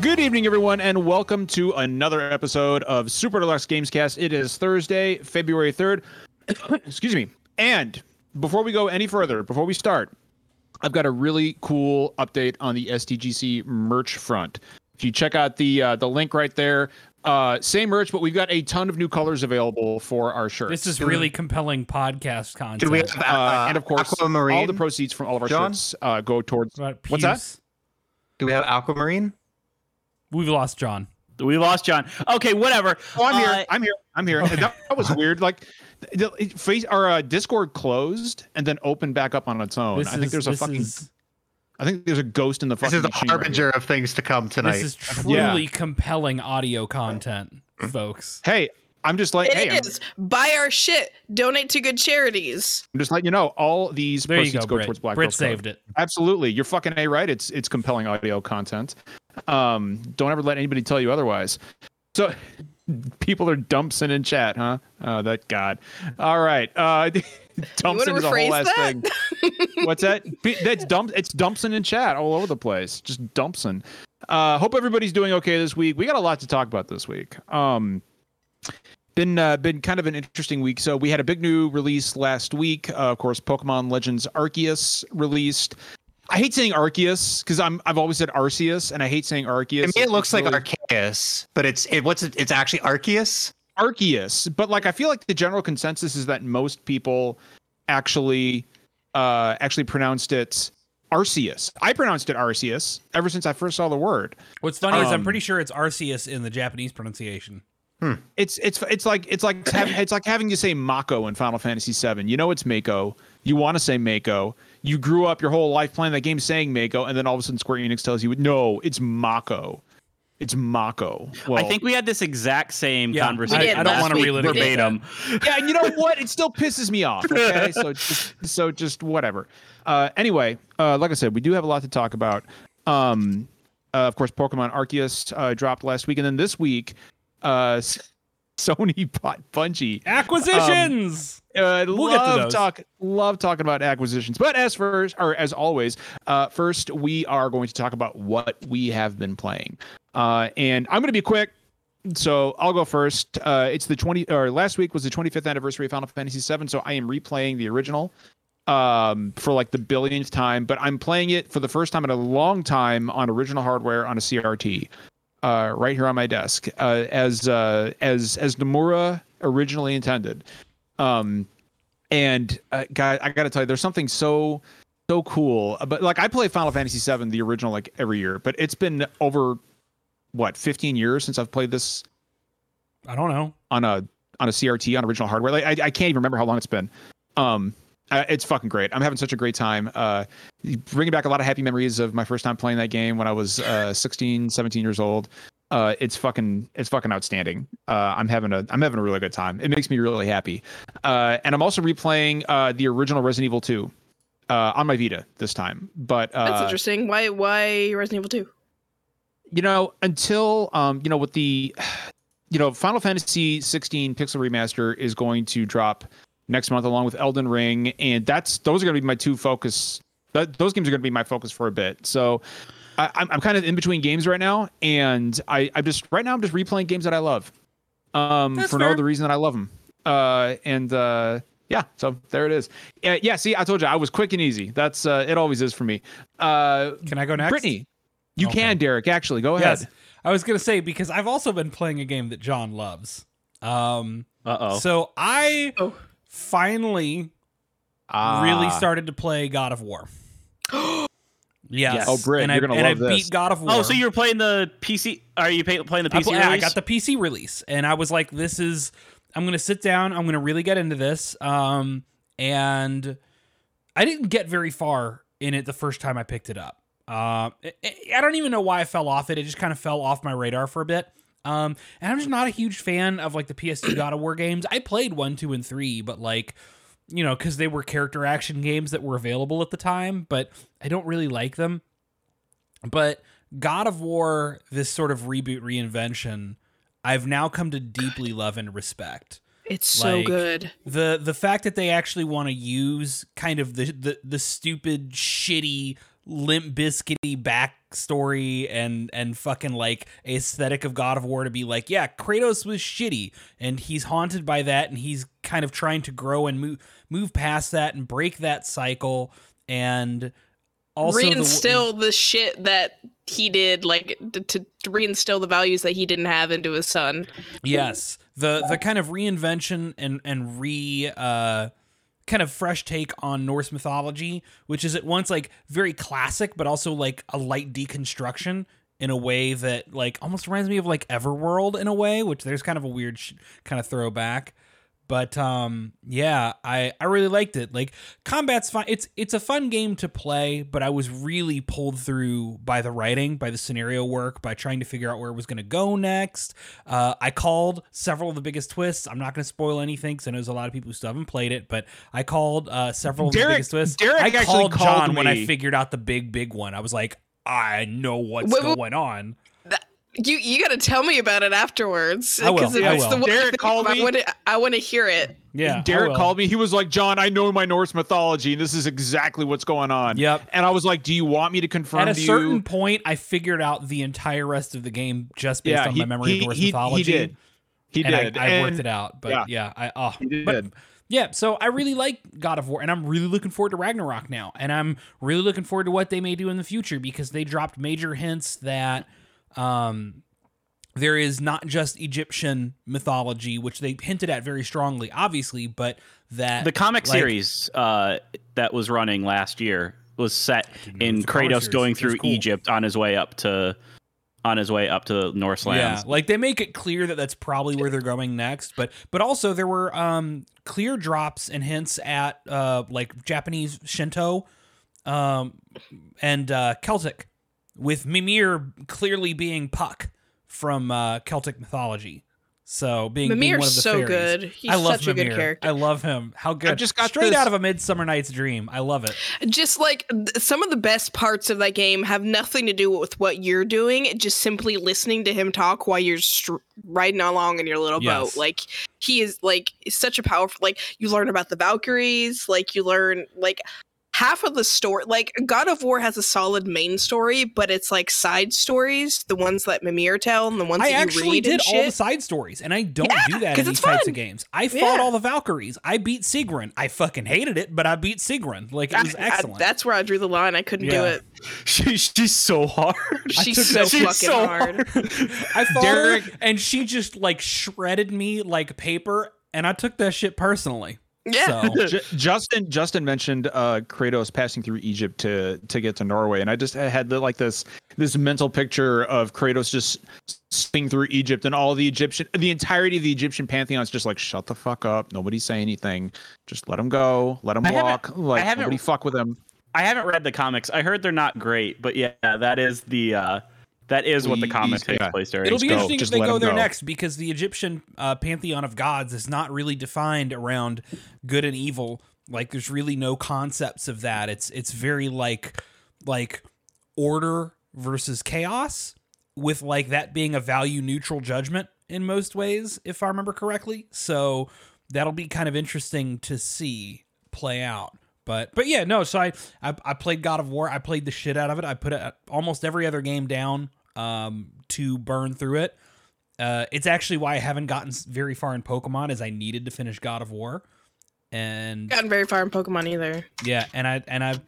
Good evening, everyone, and welcome to another episode of Super Deluxe Gamescast. It is Thursday, February 3rd. Excuse me. And before we go any further, before we start, I've got a really cool update on the STGC merch front. If you check out the uh, the link right there, uh, same merch, but we've got a ton of new colors available for our shirts. This is really compelling podcast content. Do we have uh, and of course, Aquamarine? all the proceeds from all of our John? shirts uh, go towards. About What's that? Do we have Aquamarine? We've lost John. We lost John. Okay, whatever. Oh, I'm here. Uh, I'm here. I'm here. And That, that was weird. Like, the, it- face our uh, Discord closed and then opened back up on its own. This I think is- there's a fucking. is- I think there's a ghost in the This is the machine right harbinger of things to come tonight. This is truly compelling audio content, folks. Hey, I'm just like, hey, I'm, is. Buy our shit. Donate to good charities. I'm just letting you know all these There proceeds go, go towards Black Brit Girls Code. saved it. Absolutely, you're fucking a right. It's it's compelling audio content. Um, don't ever let anybody tell you otherwise. So, people are dumpsing in chat, huh? Oh, that God. All right. Uh, dumpsing is a whole ass thing. What's that? That's dump. It's dumpsing in chat all over the place. Just dumpsing. Uh, hope everybody's doing okay this week. We got a lot to talk about this week. Um, been uh, been kind of an interesting week. So we had a big new release last week. Uh, of course, Pokemon Legends Arceus released. I hate saying Arceus because I'm I've always said Arceus, and I hate saying Arceus. to me, it looks It's like really Arceus, but it's it, what's it? It's actually Arceus. Arceus, but like I feel like the general consensus is that most people actually uh actually pronounced it Arceus. I pronounced it Arceus ever since I first saw the word. What's funny is I'm Um, pretty sure it's Arceus in the Japanese pronunciation. It's it's it's like it's like having, it's like having to say Mako in Final Fantasy VII. You know it's Mako. You want to say Mako. You grew up your whole life playing that game saying Mako, and then all of a sudden Square Enix tells you, no, it's Mako. It's Mako. Well, I think we had this exact same Yeah, conversation. I, I don't want to week. relitigate verbatim. yeah, and you know what? It still pisses me off. Okay, so just, so just whatever. Uh, anyway, uh, like I said, we do have a lot to talk about. Um, uh, of course, Pokemon Arceus uh, dropped last week, and then this week, uh, Sony bought Bungie. Acquisitions. Uh, We'll love talk, love talking about acquisitions. But as first, or as always, uh, first we are going to talk about what we have been playing. Uh, and I'm going to be quick, so I'll go first. Uh, it's the 20 or last week was the 25th anniversary of Final Fantasy VII, so I am replaying the original um for like the billionth time but i'm playing it for the first time in a long time on original hardware on a crt uh right here on my desk uh as uh as as nomura originally intended um and uh, guy i gotta tell you there's something so so cool but like i play final fantasy 7 the original like every year but it's been over what 15 years since i've played this I don't know. on a on a CRT on original hardware. Like I, I can't even remember how long it's been. Um, uh, it's fucking great. I'm having such a great time. Uh, bringing back a lot of happy memories of my first time playing that game when I was uh 16, 17 years old. Uh, it's fucking it's fucking outstanding. Uh, I'm having a I'm having a really good time. It makes me really happy. Uh, and I'm also replaying uh the original Resident Evil 2 uh on my Vita this time. But uh, That's interesting. Why why Resident Evil 2? you know until um you know with the you know final fantasy 16 pixel remaster is going to drop next month along with elden ring and that's those are going to be my two focus that, those games are going to be my focus for a bit so I, I'm, I'm kind of in between games right now and i i'm just right now i'm just replaying games that i love um That's for no other reason than i love them uh and uh yeah so there it is yeah, yeah see i told you i was quick and easy that's uh it always is for me uh Can I go next? brittany you Okay. can derek actually go ahead Yes. I was gonna say because I've also been playing a game that John loves. Um. Uh oh. So I Oh. Finally Ah. really started to play God of War. Yes. Yes. Oh, Britt, and you're I, gonna and love I this. beat God of War. Oh, so you're playing the PC? Are you pay, playing the I, PC? pl- yeah, I got the PC release, and I was like, "This is." I'm gonna sit down. I'm gonna really get into this. Um, and I didn't get very far in it the first time I picked it up. Uh, I- I I don't even know why I fell off it. It just kind of fell off my radar for a bit. Um, and I'm just not a huge fan of like the PS2 God of War games. I played one, two, and three, but like, you know, because they were character action games that were available at the time, but I don't really like them. But God of War, this sort of reboot reinvention, I've now come to deeply love and respect. It's so good. The the fact that they actually want to use kind of the, the the stupid, shitty limp biscuity backstory and and fucking like aesthetic of God of War to be like, yeah, Kratos was shitty and he's haunted by that and he's kind of trying to grow and move move past that and break that cycle and also the- reinstill the, shit that he did, like to, to reinstill the values that he didn't have into his son. Yes, the the kind of reinvention and and re uh, kind of fresh take on Norse mythology, which is at once like very classic, but also like a light deconstruction in a way that like almost reminds me of like Everworld in a way, which there's kind of a weird sh- kind of throwback. But um, yeah, I I really liked it. Like combat's fine. It's it's a fun game to play, but I was really pulled through by the writing, by the scenario work, by trying to figure out where it was going to go next. Uh, I called several of the biggest twists. I'm not going to spoil anything because I know there's a lot of people who still haven't played it, but I called uh, several of the biggest twists. Derek I actually called called John when I figured out the big big one. I was like, I know what's wait, going on. You you got to tell me about it afterwards. I will, 'cause if I it's will. the one Derek thing, called I me. want to I want to hear it. Yeah, I Derek will. called me. He was like, "John, I know my Norse mythology, and this is exactly what's going on." Yep. And I was like, "Do you want me to confirm At a to certain you?" point, I figured out the entire rest of the game just based Yeah, on he- my memory he- of Norse he- he mythology. did. He and did. I, I worked it out. But yeah. yeah, I oh, He did. but yeah. So I really like God of War, and I'm really looking forward to Ragnarok now, and I'm really looking forward to what they may do in the future because they dropped major hints that um there is not just Egyptian mythology, which they hinted at very strongly, obviously, but that The comic like- series uh, that was running last year was set didn't know it in Kratos going through cool. Egypt on his way up to on his way up to Norse lands. Yeah, like they make it clear that that's probably where they're going next, but but also there were um clear drops and hints at uh like Japanese Shinto um and uh Celtic with Mimir clearly being Puck from uh Celtic mythology. So being, being one of the so fairies. good. He's I love such a good character. I love him. How good. just got straight this- out of a Midsummer Night's Dream. I love it. just like th- some of the best parts of that game have nothing to do with what you're doing just simply listening to him talk while you're str- riding along in your little Yes. boat like he is like such a powerful like you learn about the valkyries like you learn like half of the story like god of war has a solid main story but it's like side stories the ones that mimir tell and the ones I that you actually read did and all the side stories, and I don't Yeah, do that 'cause in it's these types of games. I fought Yeah. all the Valkyries. I beat Sigrun. I fucking hated it, but I beat Sigrun. Like it was I- I- excellent. that's where i drew the line i couldn't do it She, she's so hard. she's so that shit fucking so hard I fought Derek- her, and she just like shredded me like paper, and I took that shit personally. Yeah. So J- Justin Justin mentioned uh, Kratos passing through Egypt to to get to Norway, and I just had the, like this this mental picture of Kratos just spinning through Egypt and all the Egyptian the entirety of the Egyptian pantheon is just like shut the fuck up, nobody say anything, just let him go, let him I walk, like I haven't- nobody fuck with him. I haven't read the comics. I heard they're not great, but yeah, that is the uh, that is what the Please, comic takes yeah. place during. It'll be go. interesting if they go there go. next because the Egyptian uh, pantheon of gods is not really defined around good and evil. Like there's really no concepts of that. It's it's very like like order versus chaos with like that being a value neutral judgment in most ways if I remember correctly. So that'll be kind of interesting to see play out. But but yeah, no. So I, I I played God of War. I played the shit out of it. I put it, almost every other game down um, to burn through it. Uh, it's actually why I haven't gotten very far in Pokemon, as I needed to finish God of War. And gotten very far in pokemon either yeah, and I and I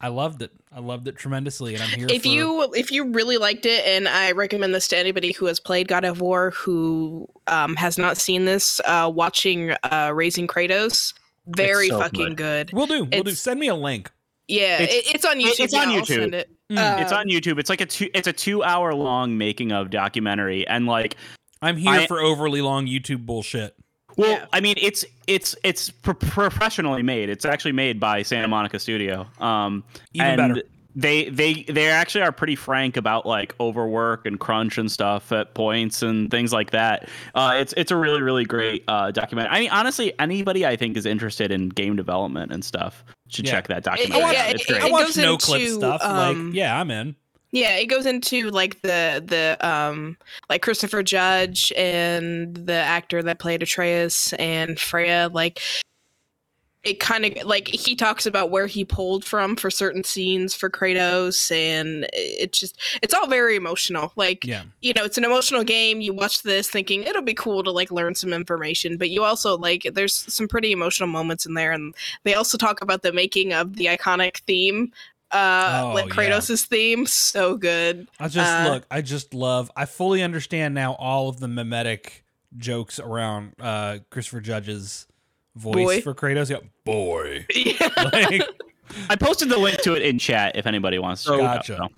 I loved it. I loved it tremendously, and I'm here. if for, you if you really liked it and i recommend this to anybody who has played god of war who um, has not seen this uh, watching uh, raising kratos very so fucking good, we'll do, we'll do. Send me a link. Yeah It's- it, it's on youtube it's on yeah, I'll YouTube. it. Mm. Uh, it's on YouTube. It's like a two. It's a two hour long making of documentary, and like, I'm here I- for overly long YouTube bullshit. well, Yeah. I mean, it's it's it's pro- professionally made. It's actually made by Santa Monica Studio. Um, Even and better. They they they actually are pretty frank about like overwork and crunch and stuff at points and things like that. Uh, it's it's a really really great uh, documentary. I mean, honestly, anybody I think is interested in game development and stuff should Yeah. check that It- documentary. yeah, out. It's it- great. I it watch goes no clip into, stuff. um, like, yeah, I'm in. yeah it goes into like the the um like christopher judge and the actor that played atreus and freya like it kind of like he talks about where he pulled from for certain scenes for Kratos, and it's just it's all very emotional. Like Yeah. you know, it's an emotional game. You watch this thinking it'll be cool to like learn some information, but you also like there's some pretty emotional moments in there, and they also talk about the making of the iconic theme, uh, Oh, like yeah. Kratos' theme, so good. I just Uh, look. I just love. I fully understand now all of the mimetic jokes around uh Christopher Judge's voice Boy. for Kratos. Yeah, boy. Yeah, Like, I posted the link to it in chat if anybody wants to. So- check it Gotcha. so.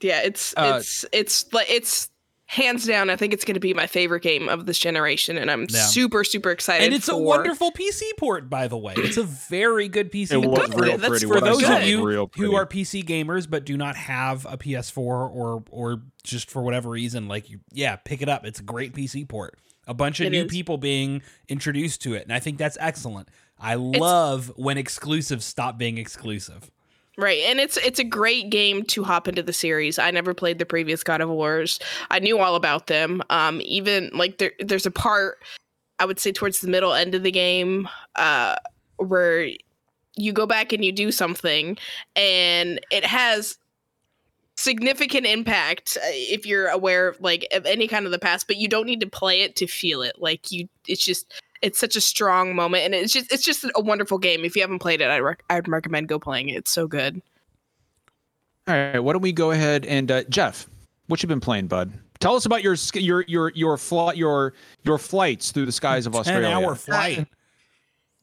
yeah, it's Uh, it's it's like it's hands down. I think it's going to be my favorite game of this generation, and I'm Yeah. super super excited. and it's a wonderful PC port, by the way. It's a very good PC. It port. real That's pretty. for What those of you who are PC gamers but do not have a PS4 or or just for whatever reason, like you, yeah, pick it up. It's a great PC port. A bunch of It new is. people being introduced to it, and I think that's excellent. I love when exclusives stop being exclusive. Right, and it's it's a great game to hop into the series. I never played the previous God of Wars. I knew all about them. Um, even like there, there's a part I would say towards the middle end of the game, uh, where you go back and you do something, and it has significant impact uh, if you're aware of like of any kind of the past but you don't need to play it to feel it like you it's just it's such a strong moment and it's just it's just a wonderful game if you haven't played it i'd, rec- I'd recommend go playing it it's so good All right, why don't we go ahead and uh, Jeff, what you been playing, bud? Tell us about your sk- your your your flight your your flights through the skies of Ten Australia. hour flight.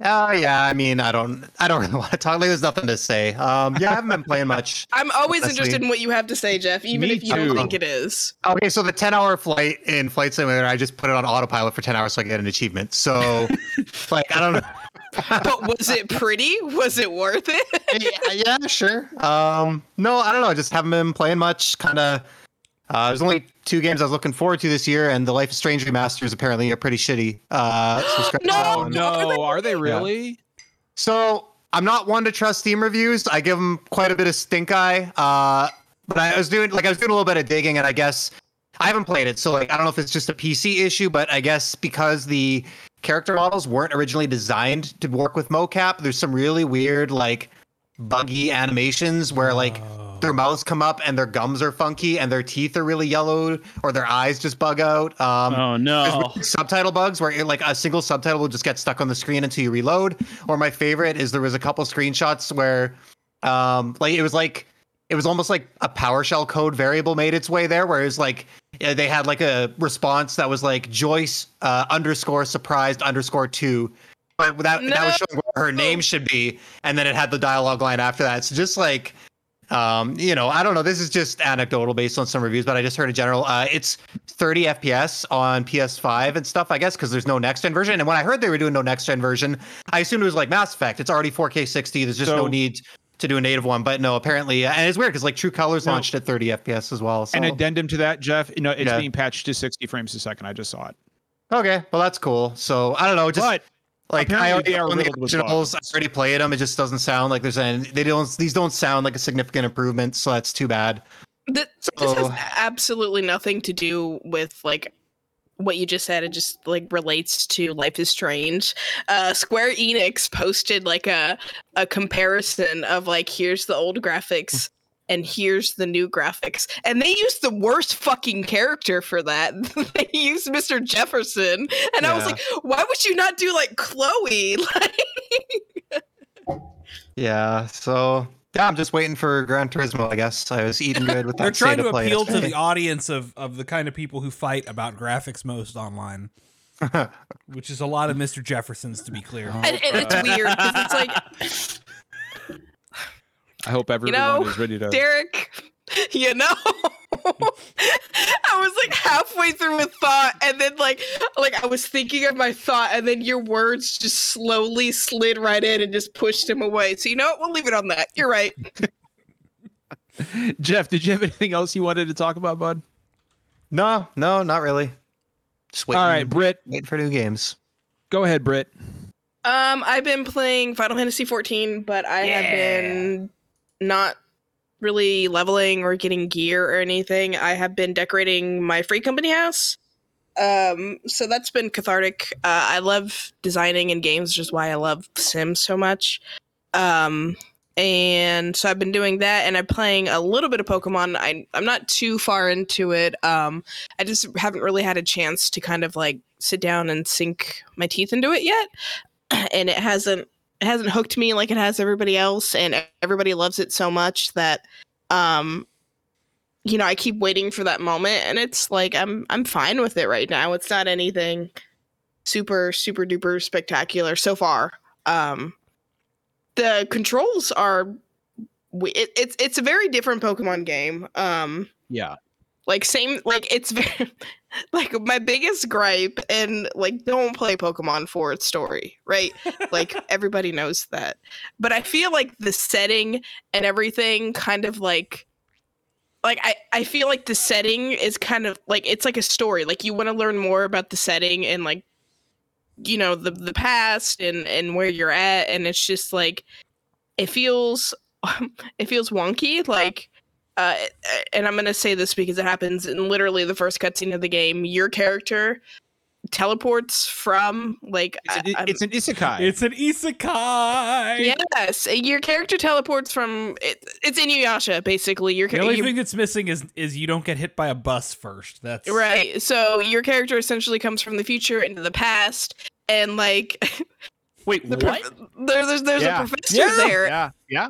Oh yeah, I mean, I don't, I don't really want to talk. Like, there's nothing to say. Um, yeah, I haven't been playing much. i'm always Honestly. interested in what you have to say jeff even Me if you too. don't think it is Okay, so the 10 hour flight in Flight Simulator, I just put it on autopilot for 10 hours so I get an achievement. So, like, I don't know. but was it pretty was it worth it yeah, yeah, sure. Um, no, I don't know. I just haven't been playing much. Kind of. Uh, there's only two games I was looking forward to this year, and the Life is Strange remasters apparently are pretty shitty. Uh, No, that Oh one. no, are they really? So I'm not one to trust Steam reviews. I give them quite a bit of stink eye. Uh, but I was doing like I was doing a little bit of digging, and I guess I haven't played it, so like I don't know if it's just a PC issue, but I guess because the character models weren't originally designed to work with mocap, there's some really weird like buggy animations where like their mouths come up and their gums are funky and their teeth are really yellowed or their eyes just bug out. Um, Oh no. subtitle bugs where like a single subtitle will just get stuck on the screen until you reload. Or my favorite is there was a couple screenshots where um like it was like it was almost like a PowerShell code variable made its way there, where it was like they had like a response that was like Joyce uh, underscore surprised underscore two, but that that was showing where her name should be, and then it had the dialogue line after that. So just like um, you know, I don't know. This is just anecdotal based on some reviews, but I just heard a general. Uh, it's 30 FPS on PS5 and stuff, I guess, because there's no next gen version. And when I heard they were doing no next gen version, I assumed it was like Mass Effect. It's already 4K 60. There's just So- no need to do a native one. But no, apparently, and it's weird because like True Colors No. launched at 30 FPS as well. So An addendum to that, Jeff. You know, it's Yeah. being patched to 60 frames a second. I just saw it. okay, well that's cool. So I don't know, just but like I already they are own the riddled with originals. I already played them. It just doesn't sound like there's any. They don't. These don't sound like a significant improvement. So that's too bad. Th- this has absolutely nothing to do with like what you just said. It just like relates to Life is Strange. Uh, Square Enix posted like a a comparison of like here's the old graphics and here's the new graphics, and they used the worst fucking character for that. they used Mr. Jefferson, and I was like, why would you not do like Chloe? Like, Yeah. So yeah, I'm just waiting for Gran Turismo. I guess I was eating good with that. They're trying state to of play appeal to the audience of, of the kind of people who fight about graphics most online, which is a lot of Mr. Jeffersons, to be clear. and, and it's weird because it's like I hope everyone know, is ready to. Derek, you know, I was like halfway through a thought, and then like like I was thinking of my thought, and then your words just slowly slid right in and just pushed him away. So you know what? We'll leave it on that. You're right. Jeff, did you have anything else you wanted to talk about, bud? No, no, not really. Just waiting, All right, Britt, waiting for new games. go ahead, Britt. Um, I've been playing Final Fantasy 14, but I have been not really leveling or getting gear or anything. I have been decorating my free company house. Um, so that's been cathartic. Uh, I love designing in games, which is why I love Sims so much. Um, and so I've been doing that, and I'm playing a little bit of Pokemon. I I'm not too far into it. Um, I just haven't really had a chance to kind of like sit down and sink my teeth into it yet, and it hasn't it hasn't hooked me like it has everybody else, and everybody loves it so much that um you know, I keep waiting for that moment and it's like I'm I'm fine with it right now. It's not anything super super duper spectacular so far. Um the controls are it, it's it's a very different Pokemon game. Um Yeah. Like same like it's very like my biggest gripe and like don't play Pokemon for its story, right? like everybody knows that. But I feel like the setting and everything kind of like like I, I feel like the setting is kind of like it's like a story. Like you want to learn more about the setting and like you know the the past and and where you're at and it's just like it feels it feels wonky like uh, and I'm gonna say this because it happens in literally the first cutscene of the game. Your character teleports from like It's an, I- it's an isekai. It's an isekai. yes, your character teleports from it, it's Inuyasha basically. Your The only you- thing that's missing is is you don't get hit by a bus first. That's right. So your character essentially comes from the future into the past, and like Wait, the what? prof- there, there's there's Yeah. a professor Yeah. there, yeah. Yeah.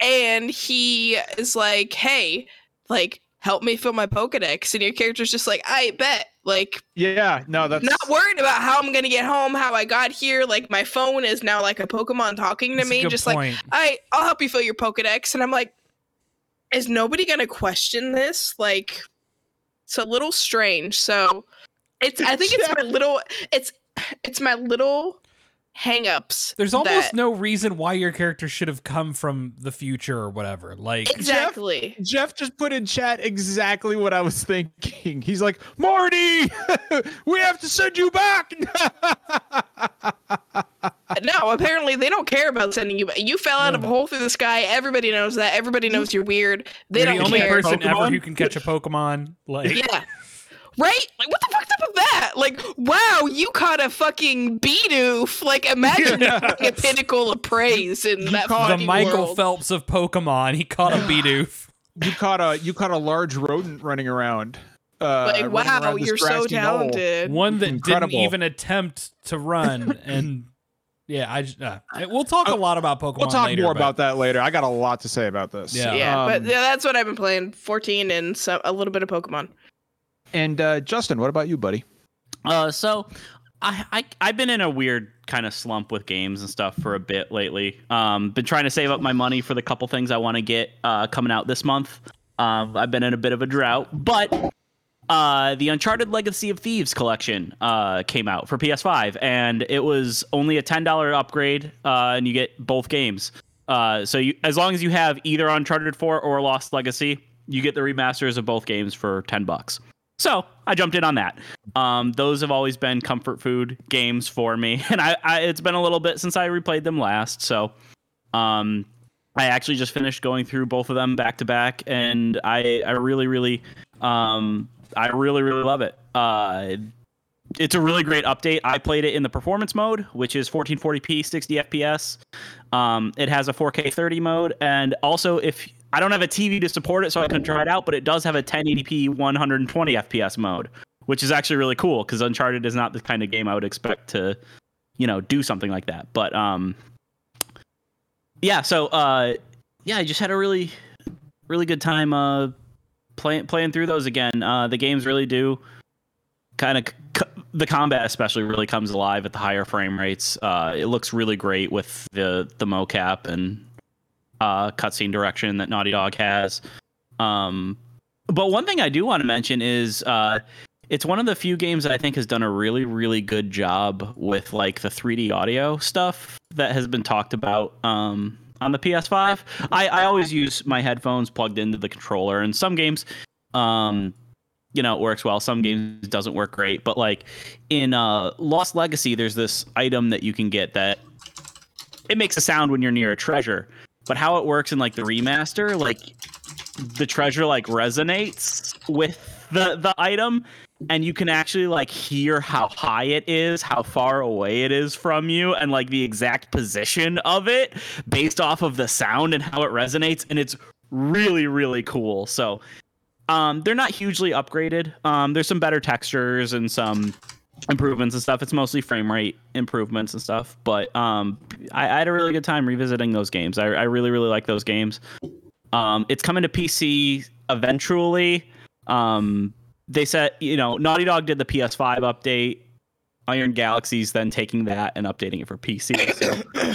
And he is like, "Hey, like." Help me fill my Pokedex, and your character's just like, I bet, like, Yeah. No, that's not worried about how I'm gonna get home, how I got here. Like my phone is now like a Pokemon talking to me, just like. I I'll help you fill your Pokedex. And I'm like, is nobody gonna question this? Like it's a little strange. So it's I think it's my little it's it's my little hangups. There's almost that- no reason why your character should have come from the future or whatever. Like exactly. Jeff just put in chat exactly what I was thinking. He's like, Marty, we have to send you back. No, apparently they don't care about sending you. back. You fell out of a hole through the sky. Everybody knows that. Everybody knows you're weird. They you're don't the only care. person ever Pokemon? who can catch a Pokemon. Like Yeah. Right? Like, what the fuck's up with that? Like, wow, you caught a fucking Bidoof. Like, imagine Yeah. a pinnacle of praise in that caught the Michael world. Phelps of Pokemon. He caught a Bidoof. you caught a you caught a large rodent running around. Uh, Like, running wow, around you're so grassy knoll. talented. One that Incredible. didn't even attempt to run. And yeah, I uh, we'll talk a lot about Pokemon. We'll talk later, more but- about that later. I got a lot to say about this. Yeah. Yeah, but Um, yeah, that's what I've been playing. 14 and so, a little bit of Pokemon. And uh, Justin, what about you, buddy? Uh, so I, I I've been in a weird kind of slump with games and stuff for a bit lately. Um, been trying to save up my money for the couple things I want to get uh, coming out this month. Um, I've been in a bit of a drought, but uh, the Uncharted Legacy of Thieves collection uh, came out for PS5, and it was only a ten dollar upgrade, uh, and you get both games. Uh, so you, as long as you have either Uncharted 4 or Lost Legacy, you get the remasters of both games for ten bucks. So I jumped in on that. Um, those have always been comfort food games for me, and I, I it's been a little bit since I replayed them last. So, um, I actually just finished going through both of them back to back, and I I really really um I really really love it. Uh, it's a really great update. I played it in the performance mode, which is 1440p, 60 FPS. Um, it has a 4K 30 mode, and also if I don't have a TV to support it, so I couldn't try it out, but it does have a 1080p 120 FPS mode, which is actually really cool because Uncharted is not the kind of game I would expect to, you know, do something like that. But um, yeah, so uh, yeah, I just had a really, really good time uh playing playing through those again. Uh, the games really do kind of c- the combat especially really comes alive at the higher frame rates. Uh, it looks really great with the the mocap and uh, cutscene direction that Naughty Dog has. Um, but one thing I do want to mention is uh, it's one of the few games that I think has done a really really good job with like the 3D audio stuff that has been talked about. Um, on the PS5, I, I always use my headphones plugged into the controller, and some games, um, you know, it works well. Some games doesn't work great, but like in uh, Lost Legacy, there's this item that you can get that it makes a sound when you're near a treasure. But how it works in like the remaster, like the treasure like resonates with the the item, and you can actually like hear how high it is, how far away it is from you, and like the exact position of it based off of the sound and how it resonates. And it's really, really cool. So um, they're not hugely upgraded. Um, there's some better textures and some improvements and stuff. It's mostly frame rate improvements and stuff. But um, I, I had a really good time revisiting those games. I, I really, really like those games. Um, it's coming to PC eventually. Um, they said, you know, Naughty Dog did the PS5 update. Iron Galaxy's then taking that and updating it for PC. So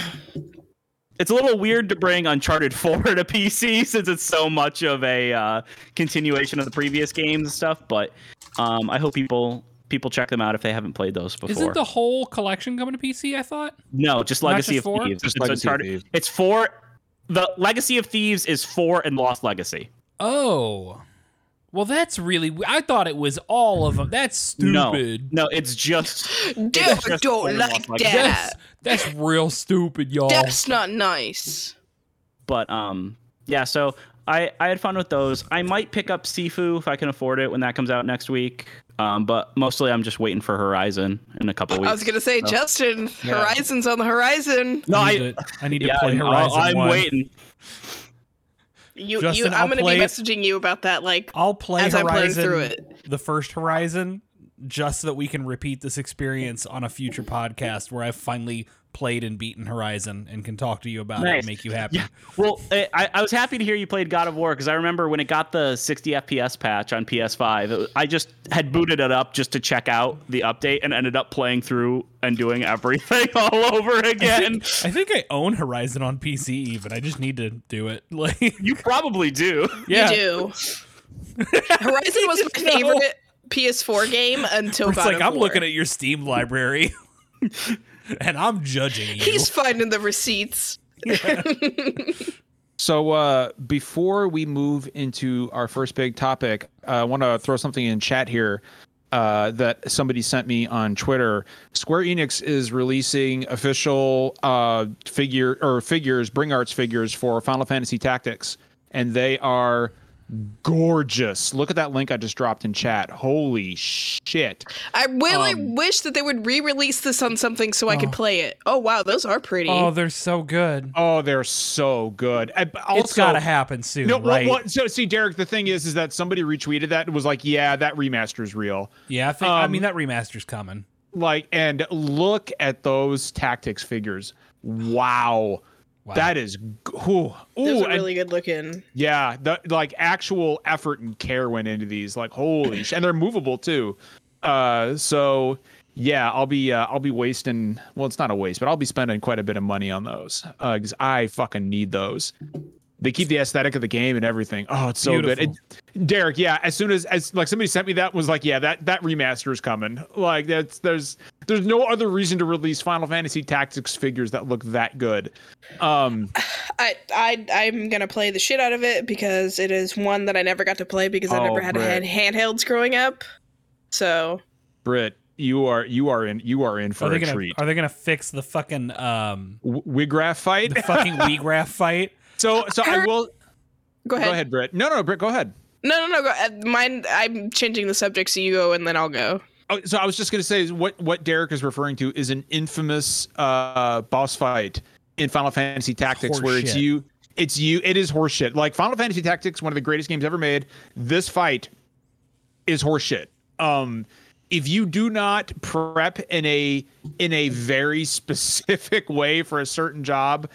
it's a little weird to bring Uncharted 4 to PC since it's so much of a uh, continuation of the previous games and stuff. But um, I hope people people check them out if they haven't played those before. Isn't the whole collection coming to PC? I thought. no, just Legacy just of four? Thieves. Just it's Legacy of Thieves. It's four. The Legacy of Thieves is four and Lost Legacy. Oh. Well, that's really. I thought it was all of them. That's stupid. No, no, it's just Dude, It's just don't like like, that. That's that's real stupid, y'all. That's not nice. but um yeah so i i had fun with those i might pick up sifu if i can afford it when that comes out next week um but mostly i'm just waiting for horizon in a couple weeks I was gonna say, so- Justin, Yeah. Horizon's on the horizon. no I i need to, I need to yeah, play I'm- Horizon. i'm 1. waiting You, Justin, you, I'll I'm gonna play be messaging you about that, like I'll play as I'm playing Horizon, through it. the first Horizon, just so that we can repeat this experience on a future podcast where I've finally played and beaten Horizon and can talk to you about it and make you happy. Yeah. well eh, I, I was happy to hear you played god of war because i remember when it got the 60 fps patch on ps5 it was- i just had booted it up just to check out the update and ended up playing through and doing everything all over again I think I own Horizon on PC even. I just need to do it. Like you probably do yeah. You do. Horizon was my No. favorite PS4 game until It's God like of I'm War. looking at your Steam library and I'm judging you. He's finding the receipts. So uh, before we move into our first big topic, uh, I want to throw something in chat here uh, that somebody sent me on Twitter. Square Enix is releasing official uh, figure or figures, Bring Arts figures for Final Fantasy Tactics, and they are gorgeous. Look at that link I just dropped in chat. Holy shit! I really Um, wish that they would re-release this on something so I could play it. Oh wow, those are pretty. oh, they're so good. Oh, they're so good. And also, it's got to happen soon, No, well, right? well, so see, Derek. The thing is, is that somebody retweeted that and was like, "Yeah, that remaster's real." Yeah, I think. I Um, mean, that remaster's coming. Like, and look at those tactics figures. Wow, Wow. that is, g- ooh, those ooh, are and- really good looking. yeah, the like actual effort and care went into these. Like, holy, sh- and they're movable too. Uh, so yeah, I'll be uh, I'll be wasting. Well, it's not a waste, but I'll be spending quite a bit of money on those because I fucking need those. They keep the aesthetic of the game and everything. Oh, it's so good. It, Derek, yeah. As soon as as like somebody sent me that was like, yeah, that that remaster is coming. Like that's there's there's no other reason to release Final Fantasy Tactics figures that look that good. Um, I I I'm gonna play the shit out of it because it is one that I never got to play because I Oh, never had Brett. a hand, handhelds growing up. So Britt, you are you are in you are in for Are they a gonna treat. Are they gonna fix the fucking um W- Wiegraf fight. the fucking Wiegraf fight? so so I will go ahead. go ahead, Britt. No, no, Britt, go ahead. No, no, no. Go, uh, mine. I'm changing the subject, so you go, and then I'll go. Oh, so I was just gonna say is what what Derek is referring to is an infamous uh boss fight in Final Fantasy Tactics where it's you it's you it is horseshit. Like Final Fantasy Tactics, one of the greatest games ever made. This fight is horseshit. Um if you do not prep in a in a very specific way for a certain job,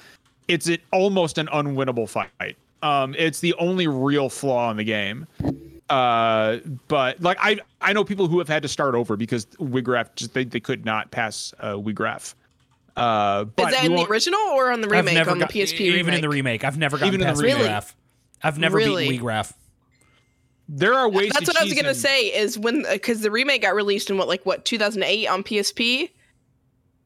it's an, almost an unwinnable fight. Um, it's the only real flaw in the game. Uh, but like I I know people who have had to start over because Wiegraf just they, they could not pass uh, Wiegraf. Uh, but Is that in the original or on the remake on got, the PSP? even in the remake. I've never gotten Even in the past remake. Wiegraf. I've never Really? beaten Wiegraf. There are ways. That's what I was gonna in- say. Is when because the remake got released in what like what 2008 on PSP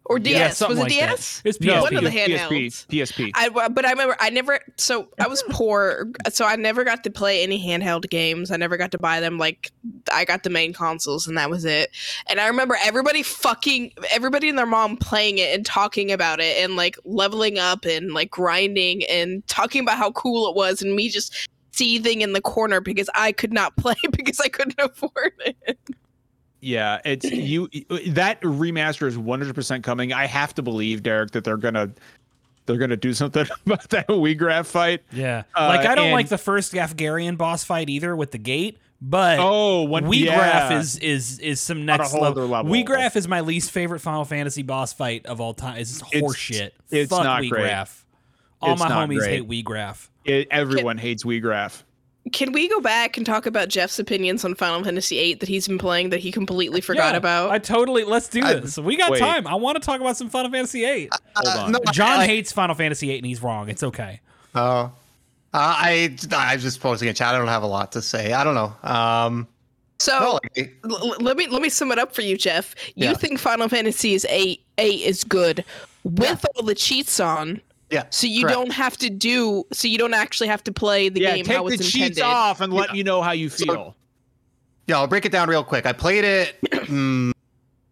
or DS? Yeah, was it like that. DS? It's No, PSP. One of the PSP, handhelds. PSP. I but I remember I never so I was poor so I never got to play any handheld games. I never got to buy them like I got the main consoles and that was it. And I remember everybody fucking everybody and their mom playing it and talking about it and like leveling up and like grinding and talking about how cool it was and me just seething in the corner because I could not play because I couldn't afford it. yeah, it's you. That remaster is 100% coming. I have to believe, Derek, that they're gonna they're gonna do something about that Wiegraf fight. Yeah. Uh, like I don't and- like the first Afgharian boss fight either with the gate, but Oh, one Wii yeah. Is is is some next level. other level. Wiegraf is my least favorite Final Fantasy boss fight of all time. It's It's- horseshit. it's Fuck not Wii great. Graph. All It's my homies great. hate Wiegraf. It, everyone hates Wiegraf. Can we go back and talk about Jeff's opinions on Final Fantasy VIII that he's been playing that he completely forgot Yeah, about? I totally. Let's do I- this. We got wait. time. I want to talk about some Final Fantasy VIII. Hold on. no, John I- hates Final Fantasy VIII and he's wrong. It's okay. Oh, uh, I I'm just posting a chat. I don't have a lot to say. I don't know. Um, so no, like, l- l- let me let me sum it up for you, Jeff. You Yeah. think Final Fantasy is eight eight is good with all the cheats on, yeah. so you correct. don't have to do so you don't actually have to play the game. yeah, game take how the it's cheats intended. off and let you know how you feel. Yeah, I'll break it down real quick. I played it mm,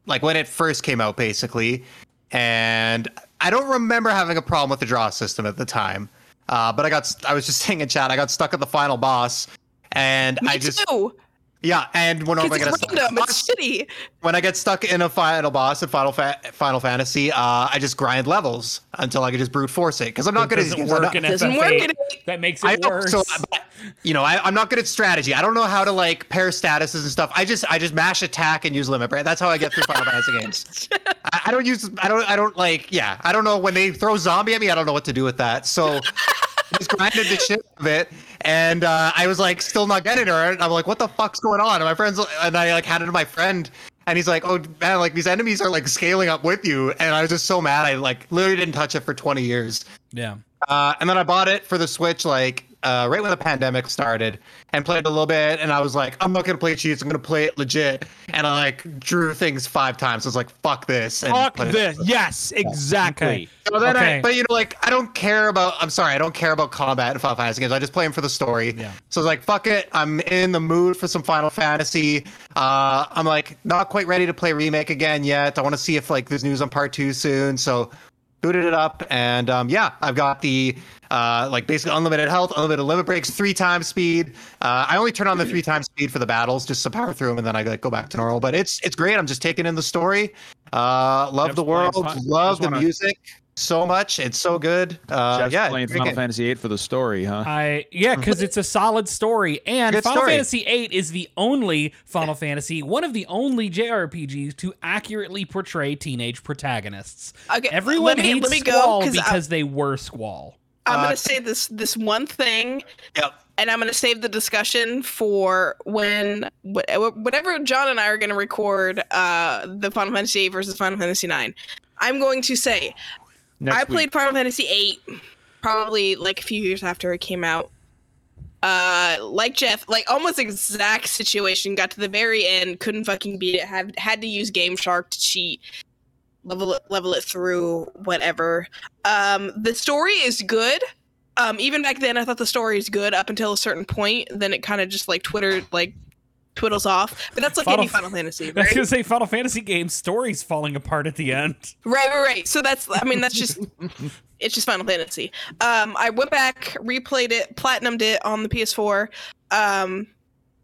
like when it first came out, basically, and I don't remember having a problem with the draw system at the time. Uh, but I got, I was just saying in chat, I got stuck at the final boss, and Me I just, too. Yeah, and when I get it's stuck. It's shitty. when I get stuck in a final boss in Final Fa- Final Fantasy, uh, I just grind levels until I can just brute force it because I'm not good at these doesn't games. I'm work not- in Doesn't work in That makes it know, worse. so you know, I, I'm not good at strategy. I don't know how to like pair statuses and stuff. I just I just mash attack and use limit break. That's how I get through Final Fantasy games. I, I don't use I don't I don't like yeah. I don't know when they throw zombie at me. I don't know what to do with that. So I just grinded the shit of it, and uh, I was like still not getting her. And I'm like, what the fuck's going on? And my friends and I like had it to my friend. And he's like, "Oh man, like these enemies are like scaling up with you." And I was just so mad. I like literally didn't touch it for 20 years. yeah. Uh, and then I bought it for the Switch like uh, right when the pandemic started and played a little bit. And I was like, I'm not gonna play cheats. I'm gonna play it legit. And I like drew things five times. I was like, fuck this. And Fuck put it- this. Yes, exactly. Okay. So then Okay. I, but you know, like I don't care about. I'm sorry, I don't care about combat in Final Fantasy games. I just play them for the story. Yeah. So I was like, fuck it. I'm in the mood for some Final Fantasy. Uh, I'm like not quite ready to play remake again yet. I want to see if like there's news on part two soon. So booted it up and um, yeah, I've got the uh, like basically unlimited health, unlimited limit breaks, three times speed. Uh, I only turn on the three times speed for the battles just to power through them, and then I like go back to normal. But it's it's great. I'm just taking in the story. Uh, love Jeff's the world, fun- love the wanna- music so much. It's so good. Uh, Jeff's yeah, playing Final game. Fantasy VIII for the story, huh? I yeah, because it's a solid story, and Good Final story. Fantasy VIII is the only Final Fantasy, one of the only JRPGs to accurately portray teenage protagonists. Okay, Everyone let me, hates let me Squall go because because they were Squall. I'm Uh, gonna say this this one thing, Yep. and I'm gonna save the discussion for when whatever John and I are gonna record uh the Final Fantasy VIII versus Final Fantasy IX. I'm going to say Next I week. played Final Fantasy VIII probably like a few years after it came out. Uh, like Jeff, like almost exact situation. Got to the very end, couldn't fucking beat it. Had had to use Game Shark to cheat, level it, level it through, whatever. Um, the story is good. Um, even back then, I thought the story is good up until a certain point. Then it kind of just like Twitter like twiddles off. But that's like Final- any Final Fantasy, I was gonna say Final Fantasy game stories falling apart at the end. Right, right, right. So that's, I mean, that's just, it's just Final Fantasy. Um, I went back, replayed it, platinumed it on the PS4. Um,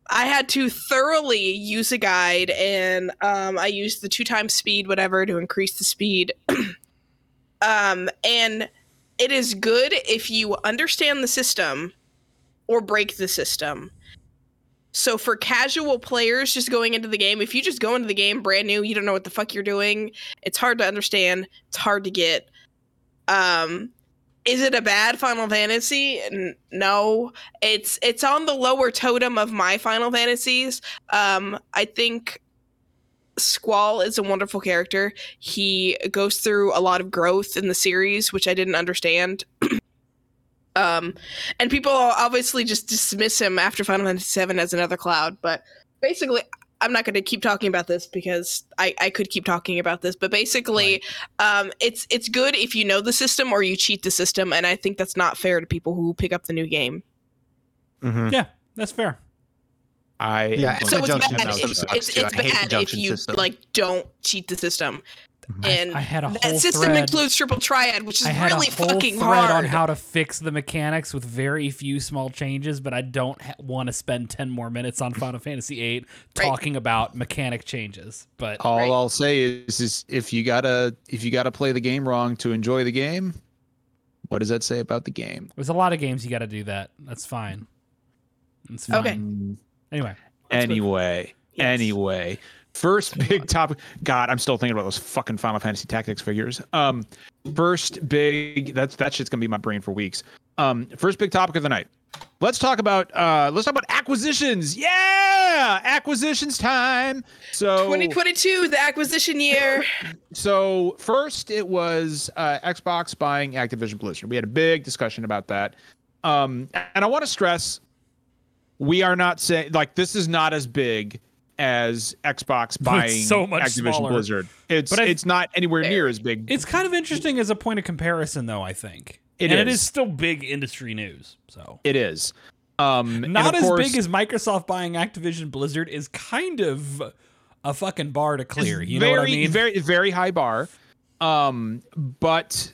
I had to thoroughly use a guide, and um, I used the two times speed, whatever, to increase the speed. um, and it is good if you understand the system or break the system. So for casual players just going into the game, if you just go into the game brand new, you don't know what the fuck you're doing, it's hard to understand, it's hard to get. Um is it a bad Final Fantasy? No. It's it's on the lower totem of my Final Fantasies. Um I think Squall is a wonderful character. He goes through a lot of growth in the series, which I didn't understand. um, and people obviously just dismiss him after Final Fantasy VII as another Cloud. But basically, I'm not going to keep talking about this because I, I could keep talking about this. But basically, um, it's it's good if you know the system or you cheat the system, and I think that's not fair to people who pick up the new game. Mhm. Yeah, that's fair. I Yeah, So So it's the to junction bad. announce It's, it's, it's I hate the bad if you system. like don't cheat the system. I- and I had a that system thread- includes triple triad, which is I had really a whole fucking thread hard. on how to fix the mechanics with very few small changes, but I don't ha- want to spend ten more minutes on Final Fantasy VIII Right. talking about mechanic changes. But All Right. I'll say is, is if you gotta if you gotta play the game wrong to enjoy the game, what does that say about the game? there's a lot of games you got to do that. That's fine. That's fine. Okay. Anyway, Anyway, Yes. anyway, first big topic. God, I'm still thinking about those fucking Final Fantasy Tactics figures. Um, first big. That's that shit's gonna be my brain for weeks. Um, first big topic of the night. Let's talk about uh, let's talk about acquisitions. Yeah, acquisitions time. So 2022, the acquisition year. so first it was uh, Xbox buying Activision Blizzard. We had a big discussion about that. Um, and I want to stress we are not saying like this is not as big as Xbox buying so much Activision smaller. Blizzard. It's But I- it's not anywhere near as big. it's kind of interesting as a point of comparison, though. I think It and it is. is still big industry news. So It is. Um, not as course, big as Microsoft buying Activision Blizzard is kind of a fucking bar to clear. You very, know what I mean? Very, very high bar. Um, but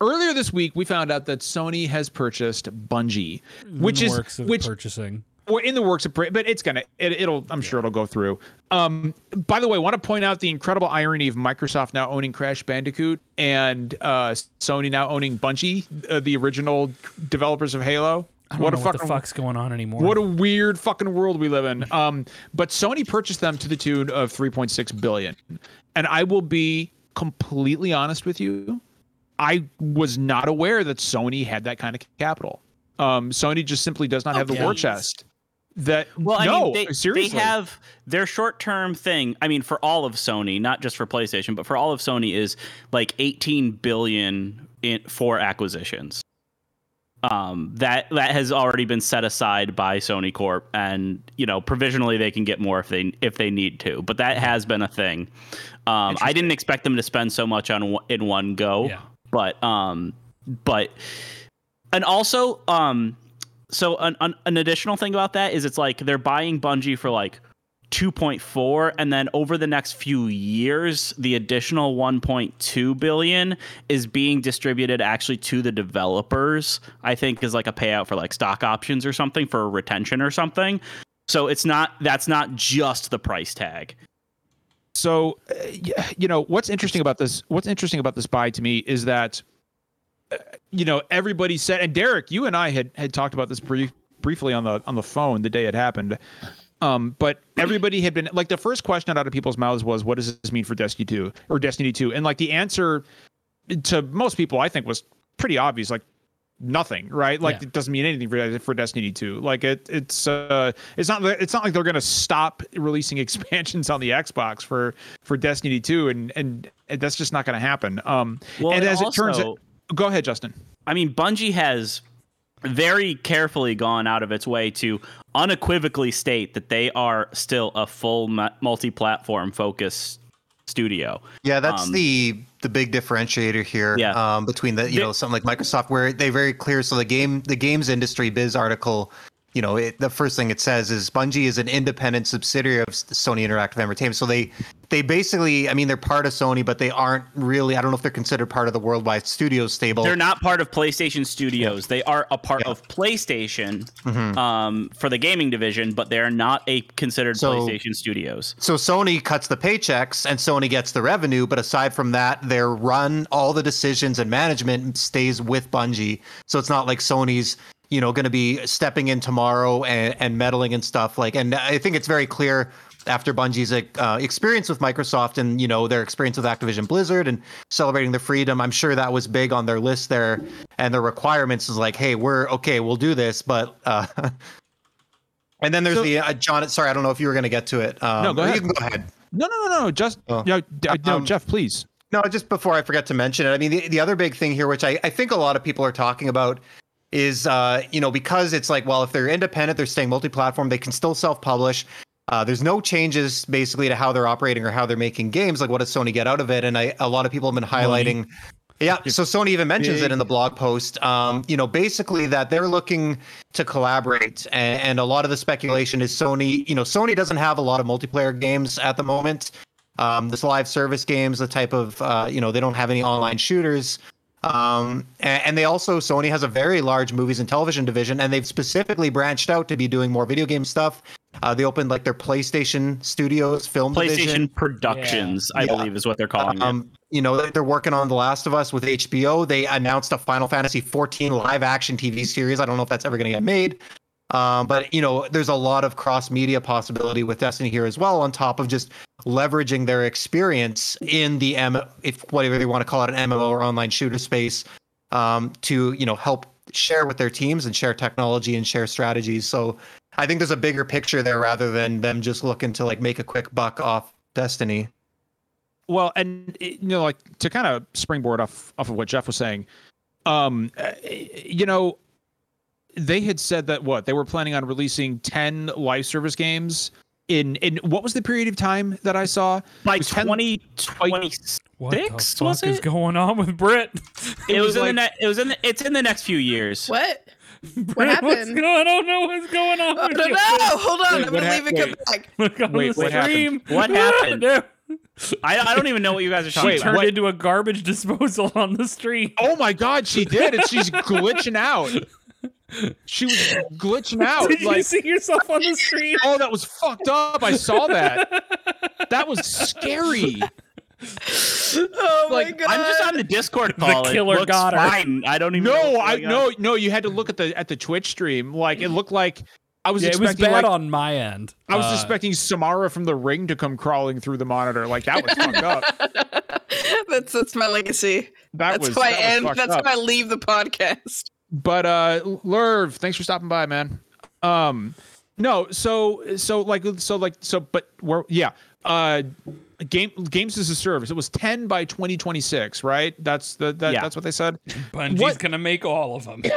earlier this week we found out that Sony has purchased Bungie, which is works of which purchasing. We're in the works of, pre- but it's gonna, it, it'll, I'm sure it'll go through. Um, by the way, I want to point out the incredible irony of Microsoft now owning Crash Bandicoot and uh, Sony now owning Bungie, uh, the original developers of Halo. I don't What a know what the fuck's going on anymore. what a weird fucking world we live in. Um, but Sony purchased them to the tune of 3.6 billion. And I will be completely honest with you. I was not aware that Sony had that kind of capital. Um, Sony just simply does not have the Okay. war chest. That Well, I no, mean, they, seriously, they have their short-term thing. I mean, for all of Sony, not just for PlayStation, but for all of Sony, is like 18 billion in, for acquisitions. Um, that that has already been set aside by Sony Corp, and you know, provisionally they can get more if they if they need to. But that has been a thing. Um, I didn't expect them to spend so much on in one go, Yeah. but um, but and also um so an, an, an additional thing about that is it's like they're buying bungie for like 2.4 and then over the next few years the additional 1.2 billion is being distributed actually to the developers i think is like a payout for like stock options or something for retention or something so it's not that's not just the price tag So, uh, you know, what's interesting about this? What's interesting about this buy to me is that, you know, everybody said, and Derek, you and I had had talked about this brief, briefly on the on the phone the day it happened. Um, but everybody had been like the first question out of people's mouths was, "What does this mean for Destiny two or Destiny 2? And like the answer to most people, I think, was pretty obvious. Like nothing, right? Like Yeah. it doesn't mean anything for for Destiny 2. Like it it's uh it's not it's not like they're going to stop releasing expansions on the Xbox for for Destiny 2 and and that's just not going to happen. Um Well, and and as it turns out also- Go ahead, Justin. I mean, Bungie has very carefully gone out of its way to unequivocally state that they are still a full multi-platform focused studio. Yeah, that's Um, the the big differentiator here. Yeah. Um, between the you They- know something like Microsoft, where they very clear. So the game the games industry biz article, you know, it, the first thing it says is Bungie is an independent subsidiary of Sony Interactive Entertainment. So they they basically, I mean, they're part of Sony, but they aren't really. I don't know if they're considered part of the worldwide studios stable. They're not part of PlayStation Studios. They are a part of PlayStation um, for the gaming division, but they're not a considered So- PlayStation Studios. So Sony cuts the paychecks and Sony gets the revenue, but aside from that, their run, all the decisions and management stays with Bungie. So it's not like Sony's, you know, going to be stepping in tomorrow and, and meddling and stuff. Like, and I think it's very clear after Bungie's uh, experience with Microsoft and you know their experience with Activision Blizzard and celebrating the freedom. I'm sure that was big on their list there, and their requirements is like, hey, we're okay, we'll do this, but. uh And then there's So- the uh, John. Sorry, I don't know if you were going to get to it. Um, No, go ahead. You can go ahead. No, no, no, no. Just Oh. no, Um, Jeff, please. No, just before I forget to mention it, I mean, the, the other big thing here, which I, I think a lot of people are talking about, is, uh, you know, because it's like, well, if they're independent, they're staying multi platform, they can still self publish. Uh, there's no changes basically to how they're operating or how they're making games. Like, what does Sony get out of it? And I, a lot of people have been highlighting. Yeah, so Sony even mentions it in the blog post. Um, you know, basically that they're looking to collaborate, and, and a lot of the speculation is Sony. You know, Sony doesn't have a lot of multiplayer games at the moment. um, this live service games, the type of uh, you know they don't have any online shooters. Um, and, and they also Sony has a very large movies and television division, and they've specifically branched out to be doing more video game stuff. Uh, they opened like their PlayStation Studios film PlayStation division. Productions, I Yeah. believe, is what they're calling it. Um, you know, they're working on The Last of Us with HBO. They announced a Final Fantasy 14 live action TV series. I don't know if that's ever going to get made. Um, but you know, there's a lot of cross media possibility with Destiny here as well, on top of just leveraging their experience in the M, if whatever they want to call it, an MMO or online shooter space, um, to you know help share with their teams and share technology and share strategies. So I think there's a bigger picture there rather than them just looking to like make a quick buck off Destiny. Well, and you know, like to kind of springboard off off of what Jeff was saying, um, uh, you know, they had said that what they were planning on releasing ten live service games in in what was the period of time that I saw? By 2026, What the was fuck is it? going on with Brit? It, was, was in like- the ne- it was in the, it's in the next few years. What? Brit, happened? What's going? I don't know what's going on. With no, you. no, hold on. Wait, I'm gonna hap- leave and come back. Look on Wait, the what happened? What happened? I, I don't even know what you guys are talking Wait, about. turned what- into a garbage disposal on the street. Oh my God, she did, and she's glitching out. She was glitching out. Did you like, see yourself on the screen? oh, that was fucked up. I saw that. That was scary. Oh my god. I'm just on the Discord call. The It killer looks got her. fine. I don't even. know No, I going on. no no. You had to look at the at the Twitch stream. Like it looked like I was Yeah, it was bad like on my end. I was Uh, expecting Samara from the ring to come crawling through the monitor. Like that was fucked up. that's that's my legacy. That That's was why I that was end. That's up. why I leave the podcast. But uh Lerv, thanks for stopping by, man. Um no, so so like so like so but we're yeah. Uh game games as a service. It was 10 by 2026, right? That's the that, Yeah. that's what they said. Bungie's What- gonna make all of them.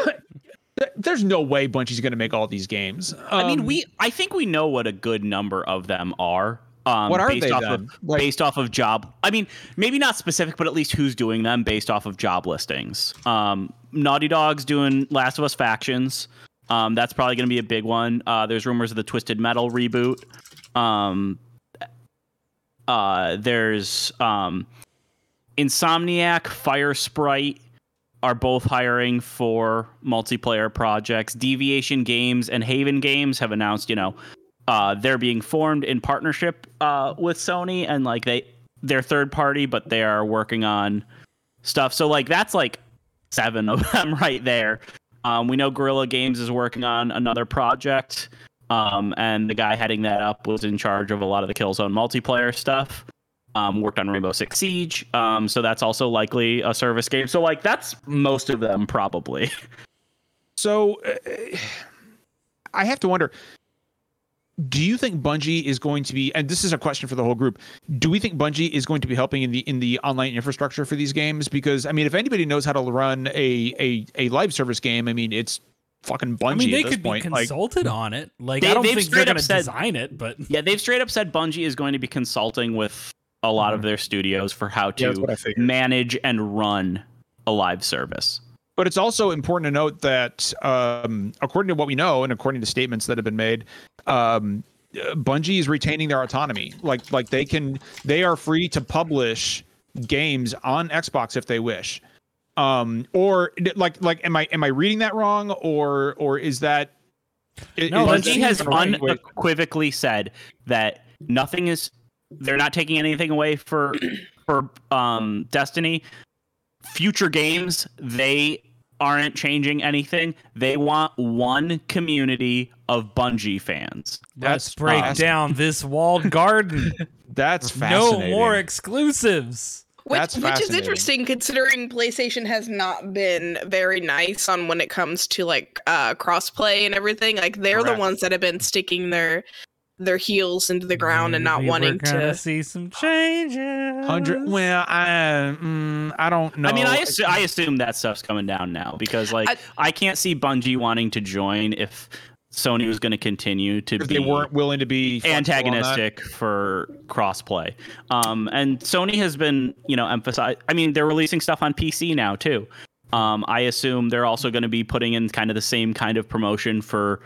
There's no way Bungie's going to make all these games. I mean, Um, we. I think we know what a good number of them are. Um, What are based they off then? Of, Like- based off of job. I mean, maybe not specific, but at least who's doing them based off of job listings. Um, Naughty Dog's doing Last of Us Factions. Um, that's probably going to be a big one. Uh, there's rumors of the Twisted Metal reboot. Um, uh, there's um, Insomniac, Firesprite are both hiring for multiplayer projects. Deviation Games and Haven Games have announced, you know, uh, they're being formed in partnership uh, with Sony, and like they they're third party, but they are working on stuff. So like that's like seven of them right there. Um, we know Guerrilla Games is working on another project, um, and the guy heading that up was in charge of a lot of the Killzone multiplayer stuff. Um, worked on Rainbow Six Siege, um, so that's also likely a service game. So like that's most of them probably. So uh, I have to wonder do you think Bungie is going to be and this is a question for the whole group do we think Bungie is going to be helping in the in the online infrastructure for these games because I mean if anybody knows how to run a a, a live service game I mean it's fucking Bungie I mean, they at this could point be like consulted on it. Like, They- I don't think they're gonna design it, but yeah, they've straight up said Bungie is going to be consulting with a lot of mm-hmm. their studios for how to what I figured. manage and run a live service. But it's also important to note that, um, according to what we know, and according to statements that have been made, um, Bungie is retaining their autonomy. Like, like they can, they are free to publish games on Xbox if they wish. Um, or like, like, am I am I reading that wrong, or or is that? i- No, is Bungie has unequivocally said that nothing is. They're not taking anything away for for um, Destiny. Future games, they aren't changing anything. They want one community of Bungie fans. let's That's break fast. down this walled garden. That's fascinating. no more exclusives. Which, which is interesting considering PlayStation has not been very nice on when it comes to like uh crossplay and everything. Like they're Correct. the ones that have been sticking their their heels into the ground and not wanting gonna see some changes. Hundred. Well, I mm, I don't know. I mean, I, assu- I assume that stuff's coming down now because, like, I- I, can't see Bungie wanting to join if Sony was going to continue to be they weren't willing to be flexible on that. antagonistic for crossplay. Um, and Sony has been, you know, emphasize. I mean, they're releasing stuff on PC now too. Um, I assume they're also going to be putting in kind of the same kind of promotion for,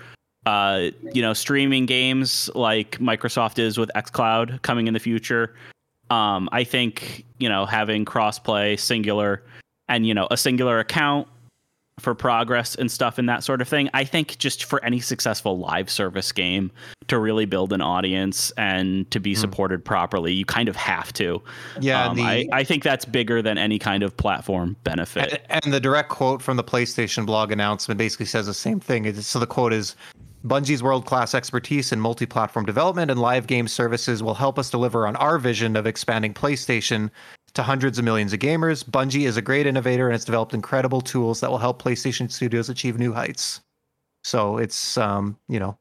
uh, you know, streaming games like Microsoft is with XCloud coming in the future. Um, I think you know having crossplay, singular, and you know a singular account for progress and stuff and that sort of thing. I think just for any successful live service game to really build an audience and to be Hmm. supported properly, you kind of have to. Yeah, Um, the, I, I think that's bigger than any kind of platform benefit. And, and the direct quote from the PlayStation blog announcement basically says the same thing. So the quote is Bungie's world class expertise in multi platform development and live game services will help us deliver on our vision of expanding PlayStation to hundreds of millions of gamers. Bungie is a great innovator and has developed incredible tools that will help PlayStation studios achieve new heights. So it's, um, you know,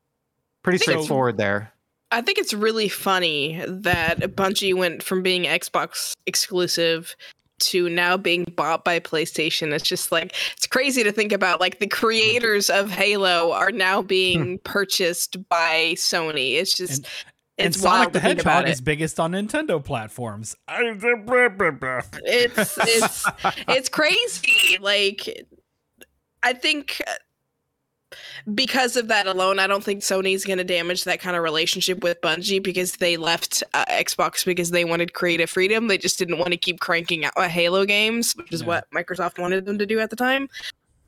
pretty straightforward there. I think it's really funny that Bungie went from being Xbox exclusive to now being bought by PlayStation. It's just like it's crazy to think about. Like the creators of Halo are now being purchased by Sony. It's just Hmm. And it's Sonic wild the to about Hedgehog it. is biggest on Nintendo platforms. it's it's it's crazy like i think because of that alone i don't think sony's going to damage that kind of relationship with bungie because they left uh, xbox because they wanted creative freedom. They just didn't want to keep cranking out uh, halo games which is Yeah. what microsoft wanted them to do at the time.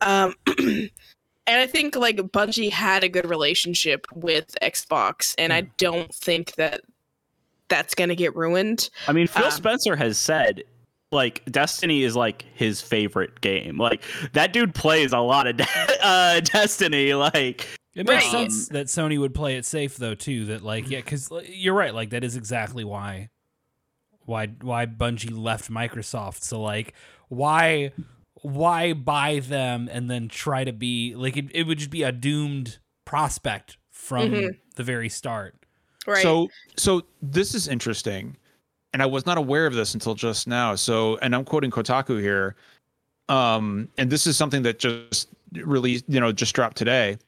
Um and i think like bungie had a good relationship with xbox and i don't think that that's going to get ruined. I mean, Phil Um, Spencer has said like Destiny is like his favorite game. Like that dude plays a lot of De- uh, Destiny. Like It makes Right. sense that Sony would play it safe though too. That like yeah, because you're right. Like that is exactly why why why Bungie left Microsoft. So like why why buy them and then try to be like it, it would just be a doomed prospect from Mhm. the very start. right So so this is interesting, and I was not aware of this until just now. So, and I'm quoting Kotaku here, um, and this is something that just really you know just dropped today.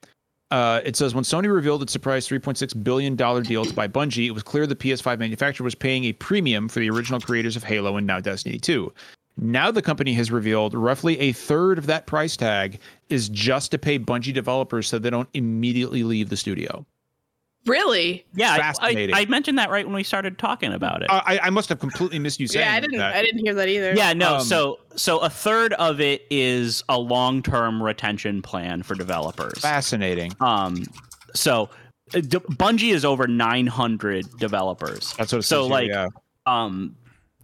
Uh, it says when Sony revealed its surprise 3.6 billion dollar deal to buy Bungie, it was clear the PS5 manufacturer was paying a premium for the original creators of Halo and now Destiny 2. Now the company has revealed roughly a third of that price tag is just to pay Bungie developers so they don't immediately leave the studio. Really yeah, I- I, Fascinating. I mentioned that right when we started talking about it. Uh, I, I must have completely missed you saying that. yeah i didn't that. i didn't hear that either yeah, no. um, so so a third of it is a long-term retention plan for developers. Fascinating. Um, so uh, D- Bungie is over 900 developers. That's what it So, says here, like, yeah. um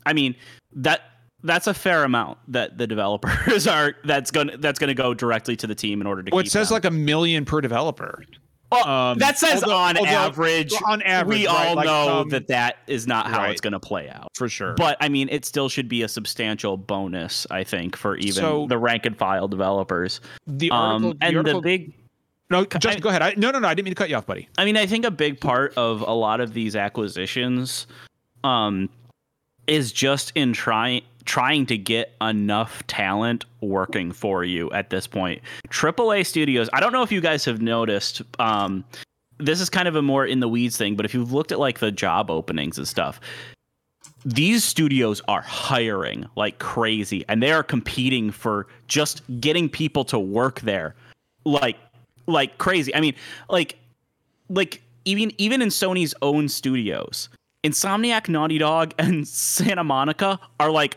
i mean that that's a fair amount that the developers are that's gonna that's gonna go directly to the team in order to Well, keep it says them. like a million per developer. Well, um, that says although- on although- average on average, we right, all like, know um, that that is not how right. it's gonna play out for sure. but i mean it still should be a substantial bonus i think for even So- the rank and file developers the article, um and article, the big no, just go ahead. I, no, no, no. I didn't mean to cut you off, buddy. I mean, I think a big part of a lot of these acquisitions um, is just in trying trying to get enough talent working for you at this point. AAA studios. I don't know if you guys have noticed. Um, this is kind of a more in the weeds thing, but if you've looked at like the job openings and stuff, these studios are hiring like crazy, and they are competing for just getting people to work there, like like crazy. I mean, like like even even in Sony's own studios, Insomniac, Naughty Dog, and Santa Monica are like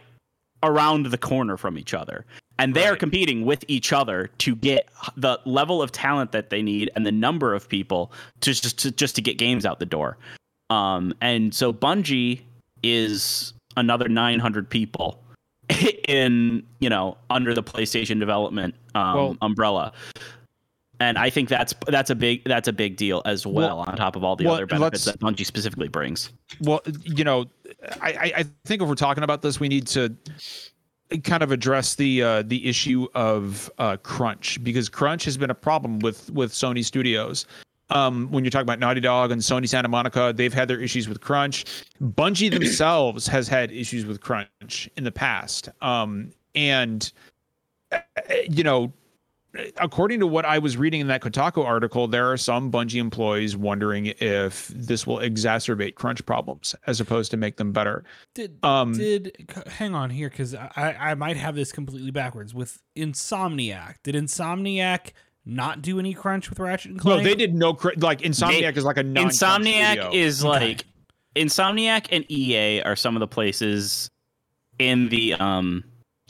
around the corner from each other. And they are Right. competing with each other to get the level of talent that they need and the number of people to just to, just to get games out the door. Um, and so Bungie is another 900 people in you know under the PlayStation development um, Well- umbrella. And I think that's that's a big that's a big deal as well, Well- on top of all the well, other benefits that Bungie specifically brings. Well, you know, I, I, I think if we're talking about this, we need to kind of address the uh, the issue of uh, crunch because crunch has been a problem with with Sony Studios. Um, when you're talking about Naughty Dog and Sony Santa Monica, they've had their issues with crunch. Bungie themselves has had issues with crunch in the past. Um, and uh, you know, according to what I was reading in that Kotaku article, there are some Bungie employees wondering if this will exacerbate crunch problems as opposed to make them better. Did Um, did hang on here because I I might have this completely backwards with Insomniac. Did Insomniac not do any crunch with Ratchet and Clank. no, they did no cr- like Insomniac is like a non Insomniac is Okay. like Insomniac and EA are some of the places in the um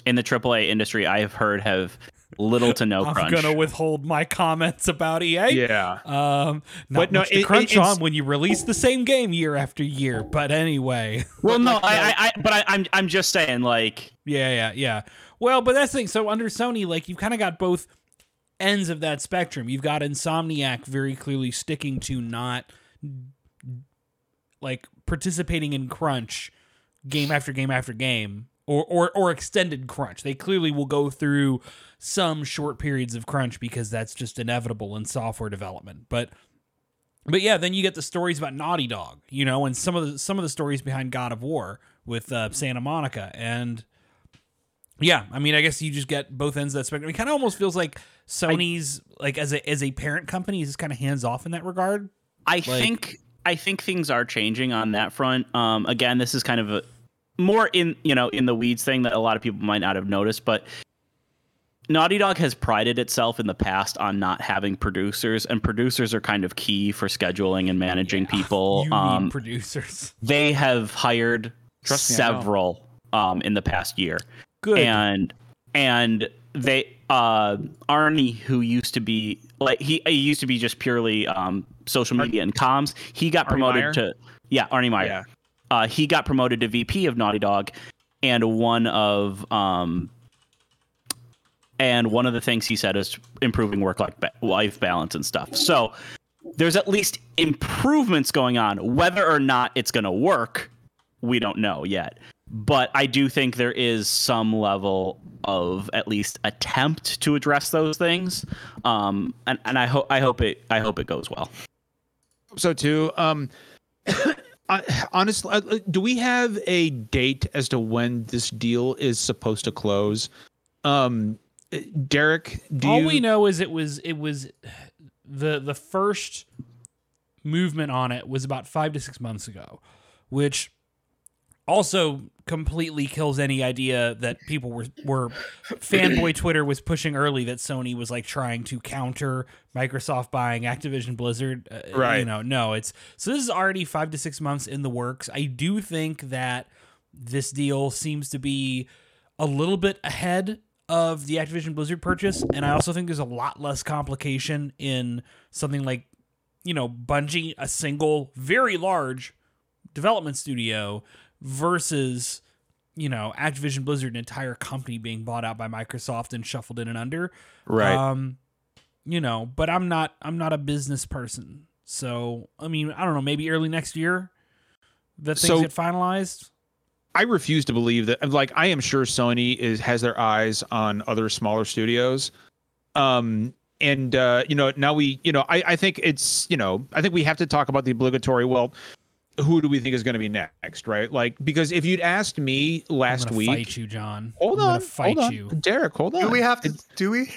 in the AAA industry I have heard have little to no I'm crunch. gonna withhold my comments about EA. Yeah. Um, not But no, much to it- crunch it- on when you release the same game year after year. But anyway, well, no, I, I, I but I, I'm I'm just saying like yeah, yeah, yeah. Well, but that's the thing. So under Sony, like you've kind of got both ends of that spectrum. You've got Insomniac very clearly sticking to not like participating in crunch game after game after game or, or or extended crunch. They clearly will go through some short periods of crunch because that's just inevitable in software development. But but yeah, then you get the stories about Naughty Dog, you know, and some of the some of the stories behind God of War with uh, Santa Monica and yeah, I mean, I guess you just get both ends of that spectrum. It kind of almost feels like Sony's like as a as a parent company is just kind of hands off in that regard. I think I think things are changing on that front. Um, again, this is kind of a more in you know in the weeds thing that a lot of people might not have noticed, but Naughty Dog has prided itself in the past on not having producers, and producers are kind of key for scheduling and managing people. You Um, producers. they have hired Trust me, several um, in the past year Good. and and they uh Arne who used to be like he, he used to be just purely um social media and comms he got Arne promoted Meyer? to yeah Arne Meyer Yeah. uh he got promoted to VP of Naughty Dog and one of um and one of the things he said is improving work life balance and stuff so there's at least improvements going on whether or not it's going to work we don't know yet but I do think there is some level of at least attempt to address those things, um, and and I hope I hope it I hope it goes well. so too. Um, honestly, uh, uh, do we have a date as to when this deal is supposed to close? Um, Derek, do All you? we know is it was it was the the first movement on it was about five to six months ago, which also completely kills any idea that people were were fanboy Twitter was pushing early that Sony was like trying to counter Microsoft buying Activision Blizzard. Uh, You know, no, it's so this is already five to six months in the works. I do think that this deal seems to be a little bit ahead of the Activision Blizzard purchase, and I also think there's a lot less complication in something like, you know, Bungie, a single very large development studio, versus, you know, Activision Blizzard, an entire company being bought out by Microsoft and shuffled in and under. right? Um, you know, but I'm not I'm not a business person. So I mean, I don't know, maybe early next year that things So- get finalized. I refuse to believe that. Like, I am sure Sony is has their eyes on other smaller studios. Um, and uh, you know, now we, you know, I, I think it's, you know, I think we have to talk about the obligatory. Well, who do we think is going to be next, right? Like, because if you'd asked me I'm last week, fight you, John. hold I'm on, fight hold on, you. Derek, hold on. Do we have to? Do we?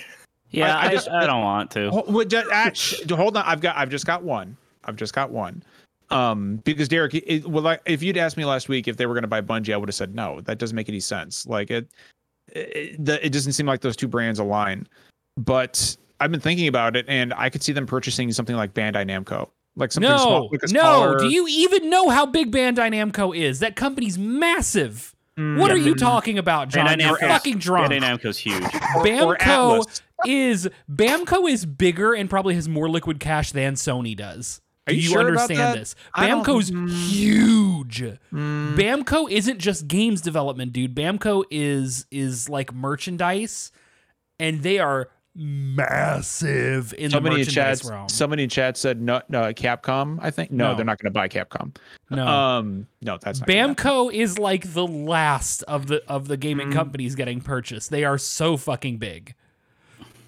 Yeah, I I, just- I don't want to. Hold, wait, ju- ah, hold on, I've got, I've just got one. I've just got one. Um, because Derek, it, well, like, if you'd asked me last week if they were going to buy Bungie, I would have said no. That doesn't make any sense. Like it, it, the, it doesn't seem like those two brands align. But I've been thinking about it, and I could see them purchasing something like Bandai Namco, like something No, small, like a no. Do you even know how big Bandai Namco is? That company's massive. What are you talking about, John? Bandai You're Namco's- fucking drunk. Bandai Namco's huge. or Bamco is Bamco is bigger and probably has more liquid cash than Sony does. Are Do you you, sure about understand that? this? Bamco's mm. huge. Mm, Bamco isn't just games development, dude. Bamco is is like merchandise, and they are massive in the somebody in merchandise chat, realm. somebody in chat said no, no, Capcom. I think no, No. they're not going to buy Capcom. no, Um, no, that's not. Bamco is like the last of the of the gaming Mm. companies getting purchased. They are so fucking big.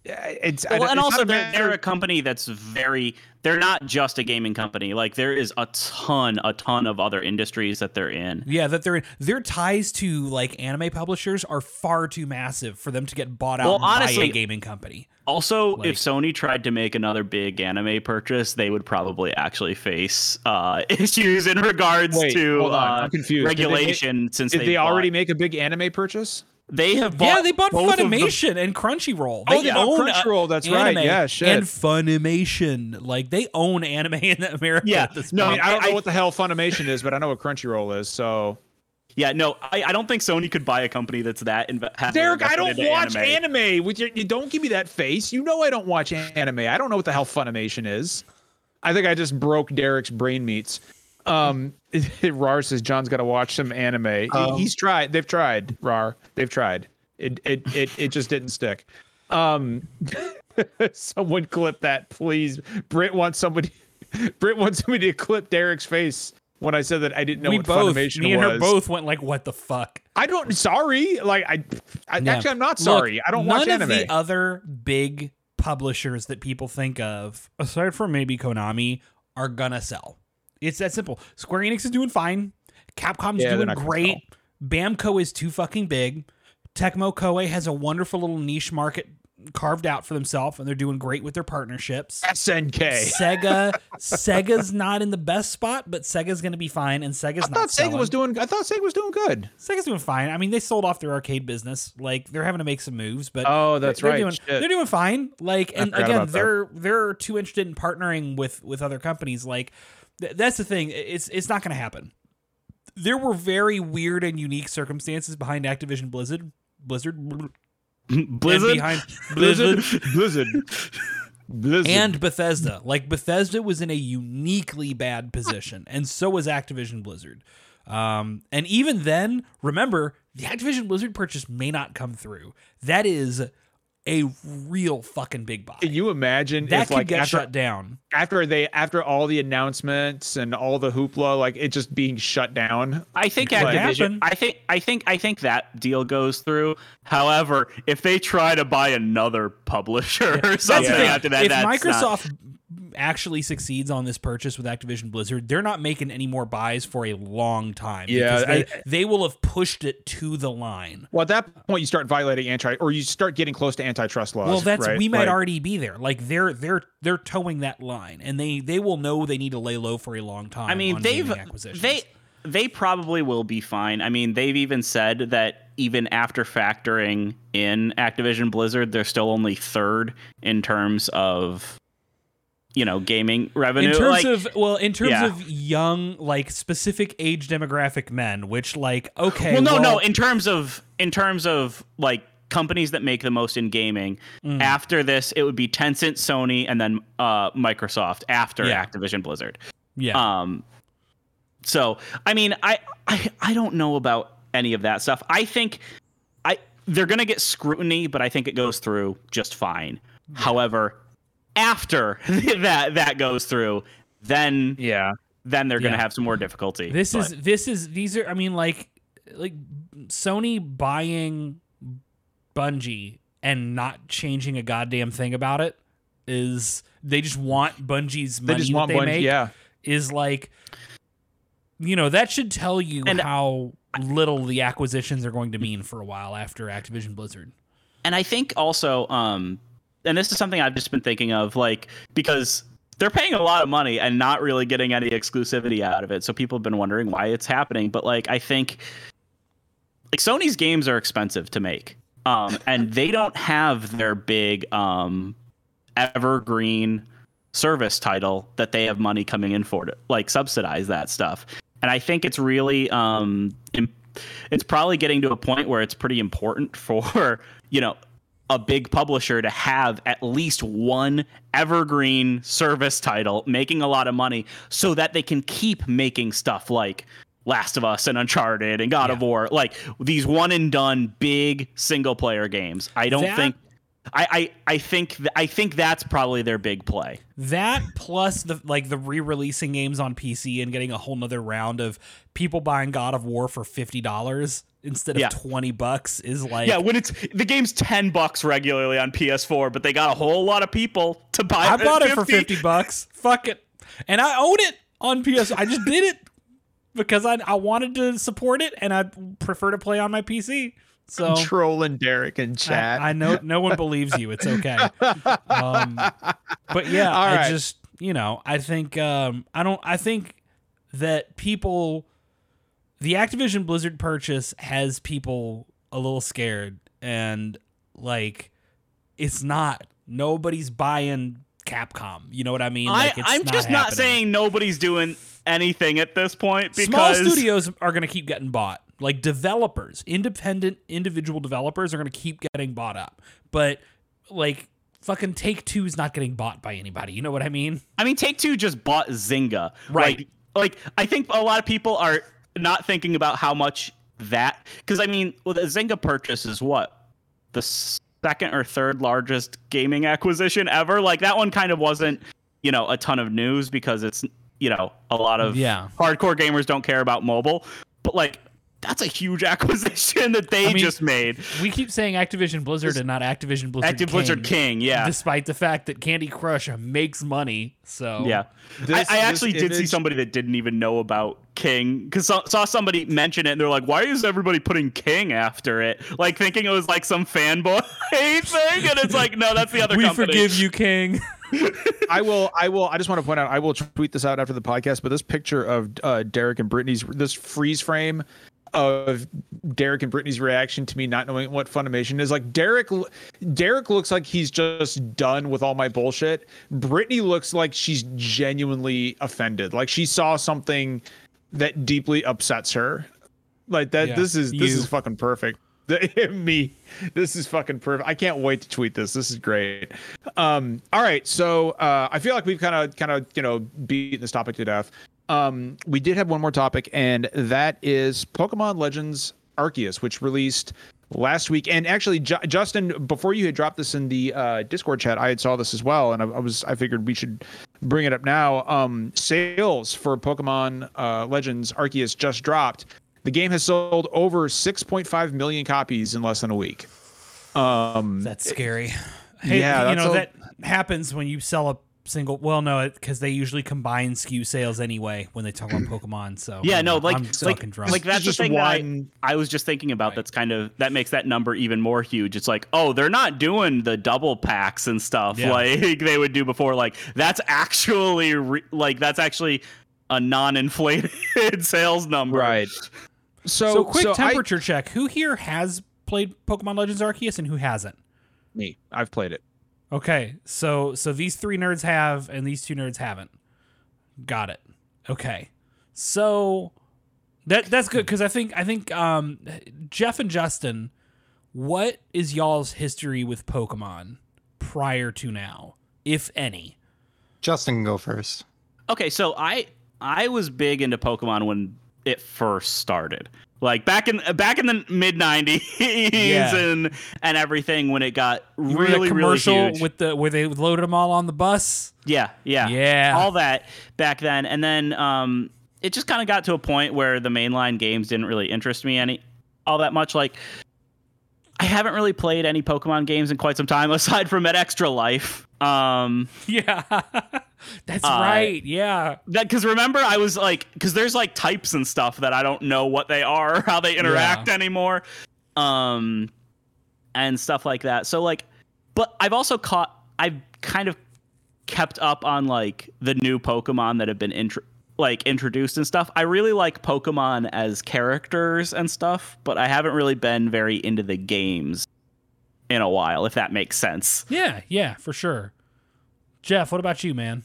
Yeah, It's Well, it's and not also they're, they're a company that's very they're not just a gaming company like there is a ton a ton of other industries that they're in Yeah, that their their ties to like anime publishers are far too massive for them to get bought out Well, by honestly- a gaming company. also Like- if sony tried to make another big anime purchase they would probably actually face uh, issues in regards Wait, to uh, I'm confused. Did they make- regulation since Did they they already bought- make a big anime purchase? They have bought yeah, they bought Funimation and Crunchyroll. Oh, They they bought own uh, Crunchyroll. That's right. Yeah, shit. And Funimation, like they own anime in America. Yeah, at this no, I mean, I don't know what the hell Funimation is, but I know what Crunchyroll is. So, Yeah, no, I, I don't think Sony could buy a company that's that. Inv- Derek, I don't watch anime. anime. With your, you don't give me that face. You know I don't watch anime. I don't know what the hell Funimation is. I think I just broke Derek's brain meats. Um, Rar says John's got to watch some anime. Um, he's tried. They've tried. Rar, they've tried. It it it it just didn't stick. Um, someone clip that, please. Britt wants somebody. Britt wants somebody to clip Derek's face when I said that I didn't know we what both, Funimation me and was. her both went like, "What the fuck?" I don't. Sorry. Like I. I. Actually, I'm not Look, sorry. I don't watch anime. none of the other big publishers that people think of, aside from maybe Konami, are gonna sell. It's that simple. Square Enix is doing fine. Capcom's Yeah, doing great. Bamco is too fucking big. Tecmo Koei has a wonderful little niche market carved out for themselves, and they're doing great with their partnerships. SNK. Sega, Sega's not in the best spot, but Sega's gonna be fine, and Sega's I not thought Sega selling. was doing. I thought Sega was doing good. Sega's doing fine. I mean, they sold off their arcade business. Like they're having to make some moves, but Oh, that's they're right. Doing, they're doing fine. Like, and again, they're they're too interested in partnering with with other companies. Like, th- that's the thing. It's it's not going to happen. There were very weird and unique circumstances behind Activision Blizzard. Blizzard Blizzard. behind Blizzard Blizzard. Blizzard. and Bethesda. Like Bethesda was in a uniquely bad position, and so was Activision Blizzard. Um, and even then, remember the Activision Blizzard purchase may not come through. That is a real fucking big buy. Can you imagine that if could like get after, shut down. after they after all the announcements and all the hoopla, like it just being shut down? I think Could Activision. I think I think I think that deal goes through. However, if they try to buy another publisher or something the thing. after that, if that's not- Microsoft actually succeeds on this purchase with Activision Blizzard, they're not making any more buys for a long time. Yeah, they, I- they will have pushed it to the line. Well, at that point, you start violating anti, or you start getting close to antitrust laws. Well, that's right? we might Like, already be there. Like they're they're they're toeing that line, and they they will know they need to lay low for a long time. I mean, on they've gaming they they probably will be fine. I mean, they've even said that even after factoring in Activision Blizzard, they're still only third in terms of you know gaming revenue. in terms Like, of well, in terms yeah. of young like specific age demographic men, which like okay, well, no, no. In terms of in terms of like companies that make the most in gaming, Mm. after this, it would be Tencent, Sony, and then uh, Microsoft after Yeah. Activision Blizzard. yeah, Um, so I mean, I, I I don't know about any of that stuff. I think I they're gonna get scrutiny, but I think it goes through just fine. However, after that that goes through, then Yeah. then they're gonna Yeah. have some more difficulty. this But- is this is these are I mean like like Sony buying Bungie and not changing a goddamn thing about it is they just want Bungie's money They money just that want they one. make Yeah. is like you know that should tell you And- how little the acquisitions are going to mean for a while after Activision Blizzard. and I think also, um, and this is something I've just been thinking of, like because they're paying a lot of money and not really getting any exclusivity out of it. So people have been wondering why it's happening. But like, I think like Sony's games are expensive to make, um, and they don't have their big um, evergreen service title that they have money coming in for to like subsidize that stuff. And I think it's really um, im- it's probably getting to a point where it's pretty important for you know a big publisher to have at least one evergreen service title making a lot of money so that they can keep making stuff like Last of Us and Uncharted and God of War like these one and done big single player games. I don't That- think I, I I think th- I think that's probably their big play. That plus the like the re-releasing games on PC and getting a whole nother round of people buying God of War for fifty dollars instead of Yeah. twenty bucks is like Yeah, when it's the game's ten bucks regularly on PS4, but they got a whole lot of people to buy. I at bought it for fifty bucks. Fuck it, and I own it on PS. I just did it because I I wanted to support it and I prefer to play on my PC. So Trolling Derek in chat. I, I know no one believes you. It's okay. Um, but yeah, All I right. just you know I think um, I don't I think that people the Activision Blizzard purchase has people a little scared and like it's not nobody's buying Capcom. You know what I mean? Like I, I'm just not saying nobody's doing anything at this point small studios are going to keep getting bought. Like developers, independent individual developers are going to keep getting bought up. But like fucking Take Two is not getting bought by anybody. You know what I mean? I mean, Take Two just bought Zynga. Right. Like, like I think a lot of people are not thinking about how much that because I mean, well, the Zynga purchase is what the second or third largest gaming acquisition ever. Like that one kind of wasn't, you know, a ton of news because it's you know a lot of Yeah. hardcore gamers don't care about mobile, but like that's a huge acquisition that they I mean, just made. We keep saying Activision Blizzard and not Activision Blizzard. Active Blizzard King, yeah. Despite the fact that Candy Crush makes money, so Yeah, This- I, I actually this did see somebody that didn't even know about King because saw, saw somebody mention it and they're like, "Why is everybody putting King after it?" Like thinking it was like some fanboy thing, and it's like, no, that's the other. we company. forgive you, King. I will. I will. I just want to point out. I will tweet this out after the podcast. But this picture of uh, Derek and Brittany's this freeze frame of Derek and Brittany's reaction to me not knowing what Funimation is like. Derek, Derek looks like he's just done with all my bullshit. Brittany looks like she's genuinely offended. Like she saw something that deeply upsets her. Like that. Yeah, this is this is fucking perfect. me this is fucking perfect i can't wait to tweet this this is great um all right so uh i feel like we've kind of kind of you know beaten this topic to death um we did have one more topic and that is pokemon legends arceus which released last week and actually Ju- justin before you had dropped this in the uh discord chat i had saw this as well and I, I was i figured we should bring it up now um sales for pokemon uh legends arceus just dropped the game has sold over 6.5 million copies in less than a week. Um, That's scary. Hey, Yeah, you know a- that happens when you sell a single. Well, no, because they usually combine SKU sales anyway when they talk about Pokemon. So Yeah, I'm- no, like I'm like, drunk. like that's just the thing that I, I was just thinking about. That's kind of that makes that number even more huge. It's like, oh, they're not doing the double packs and stuff Yeah. like they would do before. Like that's actually re- like that's actually a non-inflated sales number. right. So, so quick I- temperature check. Who here has played Pokemon Legends Arceus and who hasn't? me, I've played it. Okay, so so these three nerds have and these two nerds haven't. Got it. Okay, so that that's good because I think I think um, Jeff and Justin, what is y'all's history with Pokemon prior to now, if any? Justin can go first. Okay, so I I was big into Pokemon when it first started. Like back in back in the mid '90s Yeah. and and everything when it got Remember really commercial really with the where they loaded them all on the bus. yeah, yeah, Yeah. all that back then, and then um, it just kind of got to a point where the mainline games didn't really interest me any all that much. Like I haven't really played any Pokemon games in quite some time aside from at Extra Life. Um, Yeah, that's Uh, right. Yeah, that because remember I was like because there's like types and stuff that I don't know what they are or how they interact anymore, um, and stuff like that. So like, but I've also caught I've kind of kept up on like the new Pokemon that have been intro like introduced and stuff. I really like Pokemon as characters and stuff, but I haven't really been very into the games in a while, if that makes sense. yeah, yeah, for sure. Jeff, what about you, man?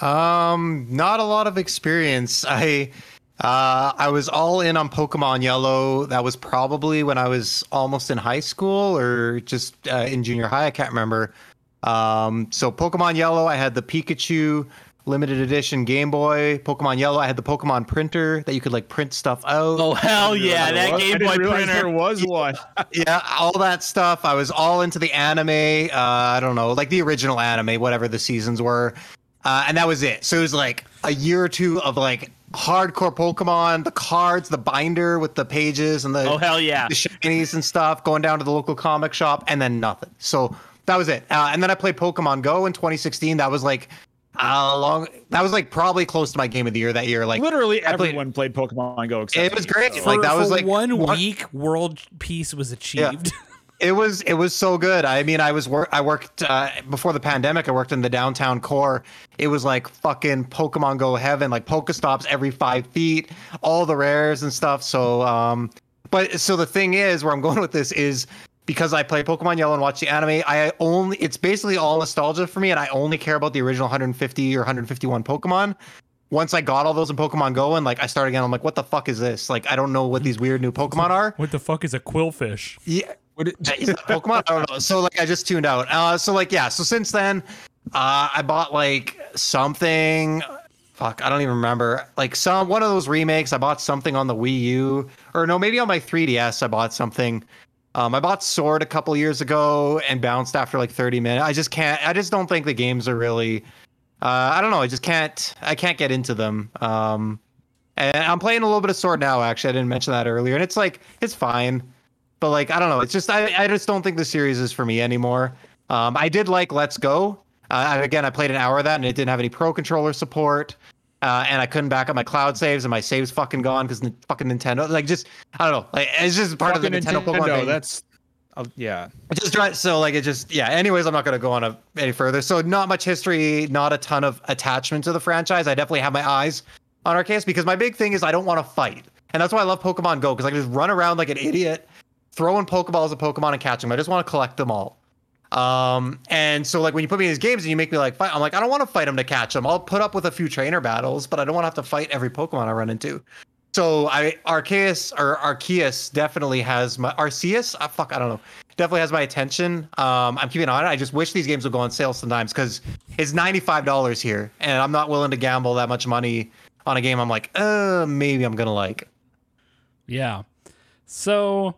Um, not a lot of experience. I uh I was all in on Pokemon Yellow. That was probably when I was almost in high school or just uh, in junior high. I can't remember. Um, so Pokemon Yellow, I had the Pikachu limited edition Game Boy. Pokemon Yellow, I had the Pokemon printer that you could like print stuff out. Oh hell yeah, that I Game Boy printer. Was one. yeah, all that stuff. I was all into the anime. Uh, I don't know, like the original anime, whatever the seasons were, uh, and that was it. So it was like a year or two of like hardcore Pokemon, the cards, the binder with the pages and the Oh hell yeah. the shinies and stuff, going down to the local comic shop, and then nothing. So that was it. Uh, and then I played Pokemon Go in 2016. That was like uh, long. That was like probably close to my game of the year that year. Like Literally I played- everyone played Pokemon Go. Except It was me, great. so- Like, that was, like, one one- week, world peace was achieved. It was it was so good. I mean, I was work I worked uh, before the pandemic. I worked in the downtown core. It was like fucking Pokemon Go heaven, like Pokestops every five feet, all the rares and stuff. So um, but so the thing is, where I'm going with this is because I play Pokemon Yellow and watch the anime. I only it's basically all nostalgia for me, and I only care about the original 150 or 151 Pokemon. Once I got all those in Pokemon Go, and like I started again, I'm like, what the fuck is this? Like, I don't know what these weird new Pokemon are. What the fuck is a Qwilfish? Yeah, What it, is that Pokemon? I don't know. So like I just tuned out. Uh so like yeah, so since then uh I bought like something fuck, I don't even remember. Like some one of those remakes, I bought something on the Wii U or no, maybe on my 3DS I bought something. Um I bought Sword a couple years ago and bounced after like 30 minutes. I just can't I just don't think the games are really uh I don't know, I just can't I can't get into them. Um and I'm playing a little bit of Sword now actually. I didn't mention that earlier and it's like it's fine but like I don't know. It's just I I just don't think the series is for me anymore. Um, I did like Let's Go. Uh, again, I played an hour of that, and it didn't have any Pro controller support, uh, and I couldn't back up my cloud saves, and my saves fucking gone because the fucking Nintendo. Like just I don't know. Like it's just part of the fucking Nintendo, Pokemon thing. That's uh, yeah. Just dry, so like it just yeah. Anyways, I'm not gonna go on a, any further. So not much history, not a ton of attachment to the franchise. I definitely have my eyes on Arceus because my big thing is I don't want to fight, and that's why I love Pokemon Go because I can just run around like an idiot, throwing Pokeballs at Pokemon and catching them. I just want to collect them all. Um, and so like when you put me in these games and you make me like fight, I'm like I don't want to fight them to catch them. I'll put up with a few trainer battles, but I don't want to have to fight every Pokemon I run into. So I Arceus or Arceus definitely has my Arceus. Uh, fuck, I don't know. Definitely has my attention. Um, I'm keeping on it. I just wish these games would go on sale sometimes because it's ninety five dollars here, and I'm not willing to gamble that much money on a game. I'm like, uh, maybe I'm gonna like. Yeah. So,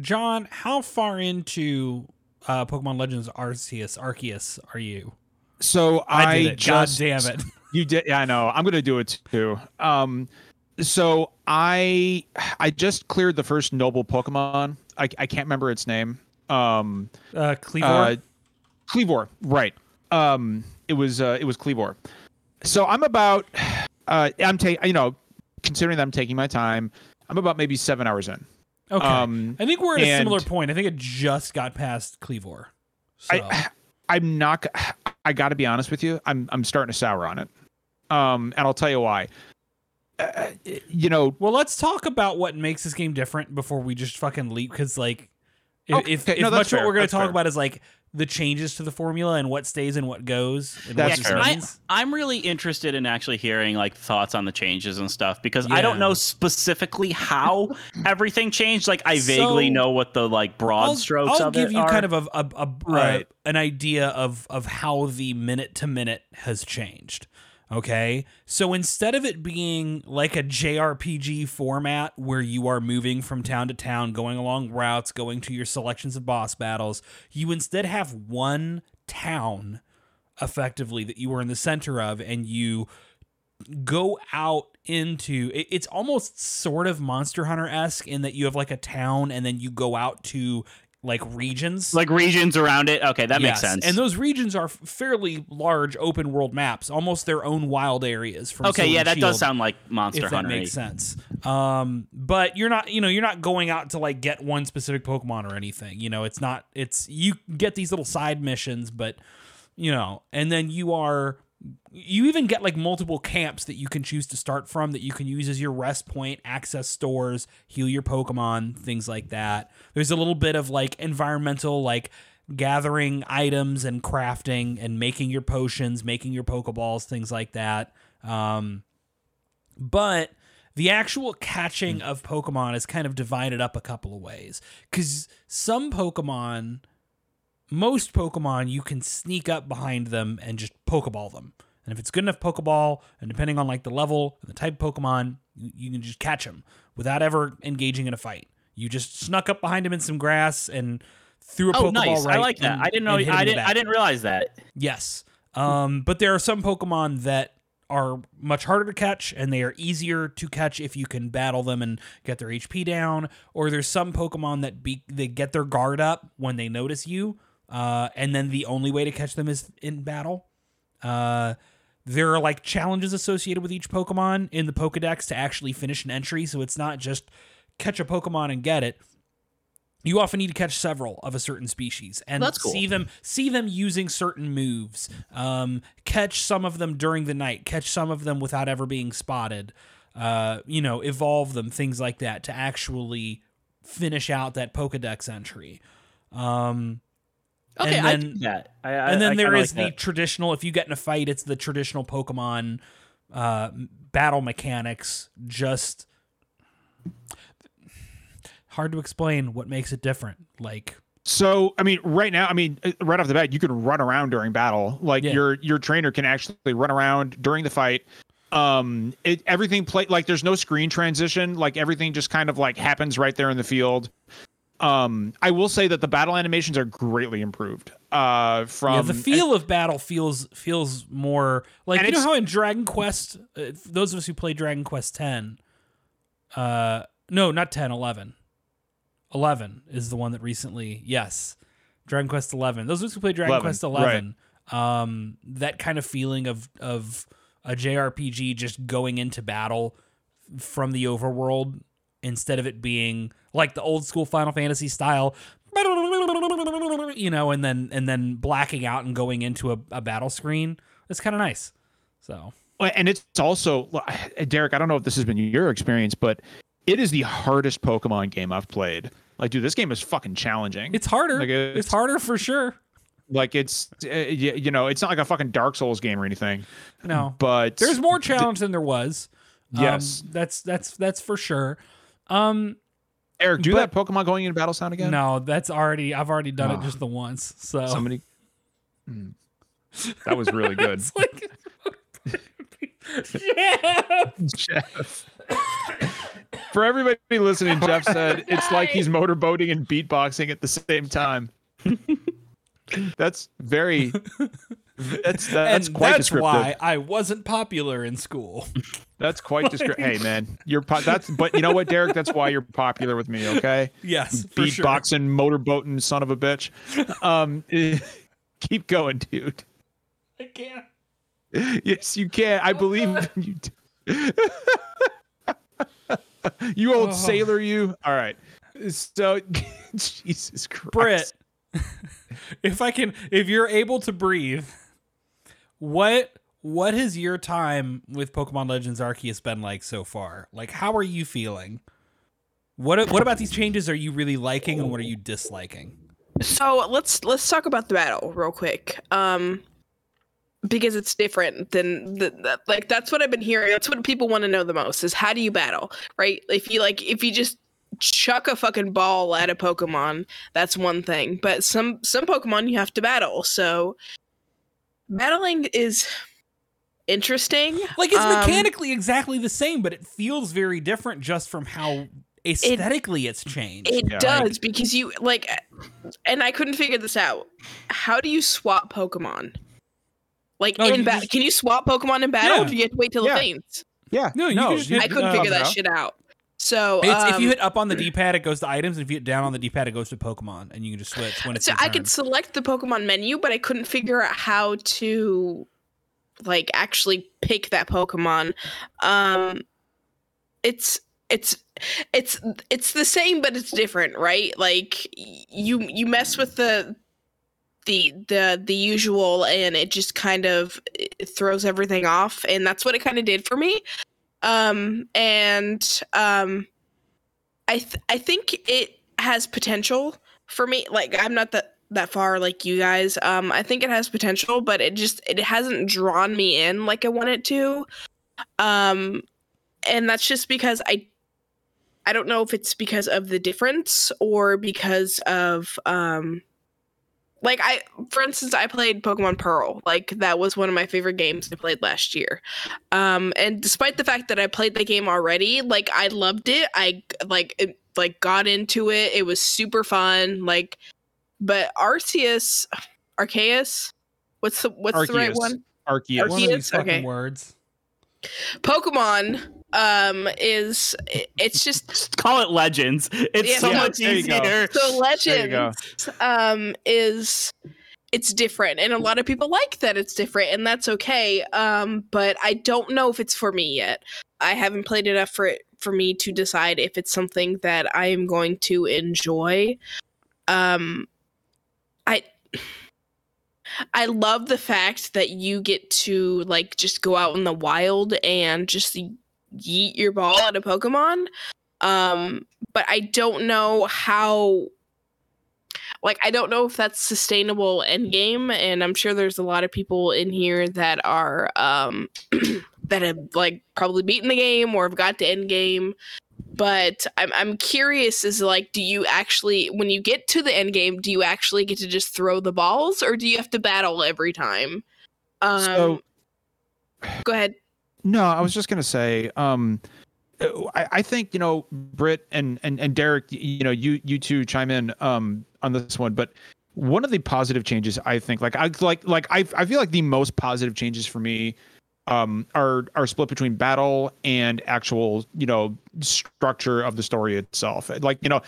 John, how far into uh, Pokemon Legends Arceus Arceus are you? So I, I, did it. just God damn it. You did. Yeah, I know. I'm gonna do it too. Um, so I I just cleared the first noble Pokemon. I I can't remember its name. Um, Uh, Kleavor? uh, Kleavor, right? Um, it was uh, it was Kleavor. So I'm about uh, I'm taking you know, considering that I'm taking my time, I'm about maybe seven hours in. Okay. um, I think we're at a similar point. I think it just got past Kleavor. So. I I'm not. I got to be honest with you. I'm I'm starting to sour on it. Um, and I'll tell you why. Uh, you know, well, let's talk about what makes this game different before we just fucking leap. Because like, if Okay, if, okay. if No, much that's what we're going That's to talk fair. about is like the changes to the formula and what stays and what goes. And That's what. I, I'm really interested in actually hearing like thoughts on the changes and stuff because I don't know specifically how everything changed. Like I vaguely So, know what the like broad I'll, strokes I'll of give you are. kind of a, a, a, Right. a- an idea of of how the minute to minute has changed. Okay, so instead of it being like a JRPG format where you are moving from town to town, going along routes, going to your selections of boss battles, you instead have one town effectively that you are in the center of, and you go out into it's almost sort of monster hunter esque in that you have like a town and then you go out to like regions like regions around it. Okay, that makes sense. and those regions are fairly large open world maps almost their own wild areas from okay, Sword yeah, that does sound like Monster if that makes sense um but you're not you know you're not going out to like get one specific pokemon or anything you know it's not it's you get these little side missions but you know and then you are you even get like multiple camps that you can choose to start from that you can use as your rest point, access stores, heal your Pokemon, things like that. There's a little bit of like environmental, like gathering items and crafting and making your potions, making your Pokeballs, things like that. Um, but the actual catching of Pokemon is kind of divided up a couple of ways because some Pokemon most Pokemon, you can sneak up behind them and just Pokeball them. And if it's good enough Pokeball, and depending on like the level and the type of Pokemon, you, you can just catch them without ever engaging in a fight. You just snuck up behind him in some grass and threw a Oh, Pokeball nice! right. I like that. and- I didn't know. and hit him I didn't. I didn't realize that. Yes. Um, but there are some Pokemon that are much harder to catch and they are easier to catch if you can battle them and get their HP down. Or there's some Pokemon that be they get their guard up when they notice you. Uh, and then the only way to catch them is in battle. Uh, there are like challenges associated with each Pokemon in the Pokedex to actually finish an entry, so it's not just catch a Pokemon and get it. You often need to catch several of a certain species and cool. see them see them using certain moves. Um, catch some of them during the night. Catch some of them without ever being spotted. uh, you know, evolve them, things like that, to actually finish out that Pokedex entry. Um, Okay, and then, do that. I, I, and then I there kinda like the that. traditional. If you get in a fight, it's the traditional Pokemon uh, battle mechanics. Just hard to explain what makes it different. Like So, I mean, right now, I mean, uh, right off the bat, you can run around during battle. Like Yeah. your your trainer can actually run around during the fight. Um, it everything play like there's no screen transition. Like everything just kind of like happens right there in the field. Um, I will say that the battle animations are greatly improved. Uh, from yeah, the feel of battle feels feels more like you know how in Dragon Quest, uh, those of us who play Dragon Quest ten, uh, no, not 10, 11. 11 is the one that recently, yes, Dragon Quest eleven. Those of us who play Dragon 11, Quest eleven, um, that kind of feeling of of a JRPG just going into battle from the overworld instead of it being like the old school Final Fantasy style, you know, and then and then blacking out and going into a, a battle screen. It's kind of nice. So and it's also Derek. I don't know if this has been your experience, but it is the hardest Pokemon game I've played. Like, dude, this game is fucking challenging. it's harder. Like, it's, it's- harder for sure. like it's uh, you, know, it's not like a fucking Dark Souls game or anything. No, But there's more challenge than there was. Um, Yes. that's that's that's for sure. Um, Eric, do but- that Pokemon going into battle sound again. no, that's already I've already done it Oh. just the once. So Somebody. Hmm. That was really good. It's like yeah. Jeff. For everybody listening, Jeff said it's like he's motorboating and beatboxing at the same time. that's very. That's that's and quite that's descriptive. why I wasn't popular in school. That's quite descriptive. hey man, you're po- that's but you know what, Derek? That's why you're popular with me. Okay, yes, for sure. beatboxing, motorboating, son of a bitch. Um, keep going, dude. I can't. Yes, you can. I believe you. Do. you old Oh. sailor, you. All right. So, Jesus Christ. Britt, if I can, if you're able to breathe, what what has your time with Pokemon Legends Arceus been like so far? Like, how are you feeling? What what about these changes are you really liking, and what are you disliking? So let's let's talk about the battle real quick. Um because it's different than the, the like that's what I've been hearing. That's what people want to know the most is how do you battle, right? If you like if you just chuck a fucking ball at a Pokemon, that's one thing. But some some Pokemon you have to battle. So battling is interesting. Like, it's Um, mechanically exactly the same, but it feels very different just from how aesthetically it's changed. It Yeah. does because you like, and I couldn't figure this out. How do you swap Pokemon? Like No, in battle, can you swap Pokemon in battle? Yeah. Or do you have to wait till Yeah. it faints? Yeah. No, you can just hit- I couldn't uh, figure that no. shit out. So It's, if you um, hit up on the D-pad, it goes to items. And if you hit down on the D-pad, it goes to Pokemon, and you can just switch when it's so I could select the Pokemon menu, but I couldn't figure out how to like actually pick that Pokemon. Um it's it's it's it's the same but it's different, right? Like you you mess with the the the the usual and it just kind of it throws everything off and that's what it kind of did for me. Um and um I th- I think it has potential for me like i'm not that that far like you guys. Um i think it has potential but it just it hasn't drawn me in like i want it to. Um and that's just because i i don't know if it's because of the difference or because of um like i for instance i played pokemon pearl. Like that was one of my favorite games i played last year. Um and despite the fact that i played the game already like i loved it. I like it, like got into it. It was super fun. Like but arceus arceus? What's the what's the right one? Arceus. One of these fucking Okay. words. pokemon um is it's just Just call it Legends. It's Yeah, so yeah. much There you go. easier. so legends um is it's different and a lot of people like that it's different and that's okay um but i don't know if it's for me yet i haven't played enough for it for me to decide if it's something that i am going to enjoy um i i love the fact that you get to like just go out in the wild and just yeet your ball at a Pokemon. Um, but I don't know how like I don't know if that's sustainable end game, and I'm sure there's a lot of people in here that are um that have like probably beaten the game or have got to end game. But I'm I'm curious is like, do you actually when you get to the end game, do you actually get to just throw the balls or do you have to battle every time? Um So- go ahead. No, I was just gonna say, um, I, I think you know, Britt and and and Derek, you know, you you two chime in um on this one, but one of the positive changes I think, like I like like I I feel like the most positive changes for me um are are split between battle and actual you know structure of the story itself. Like you know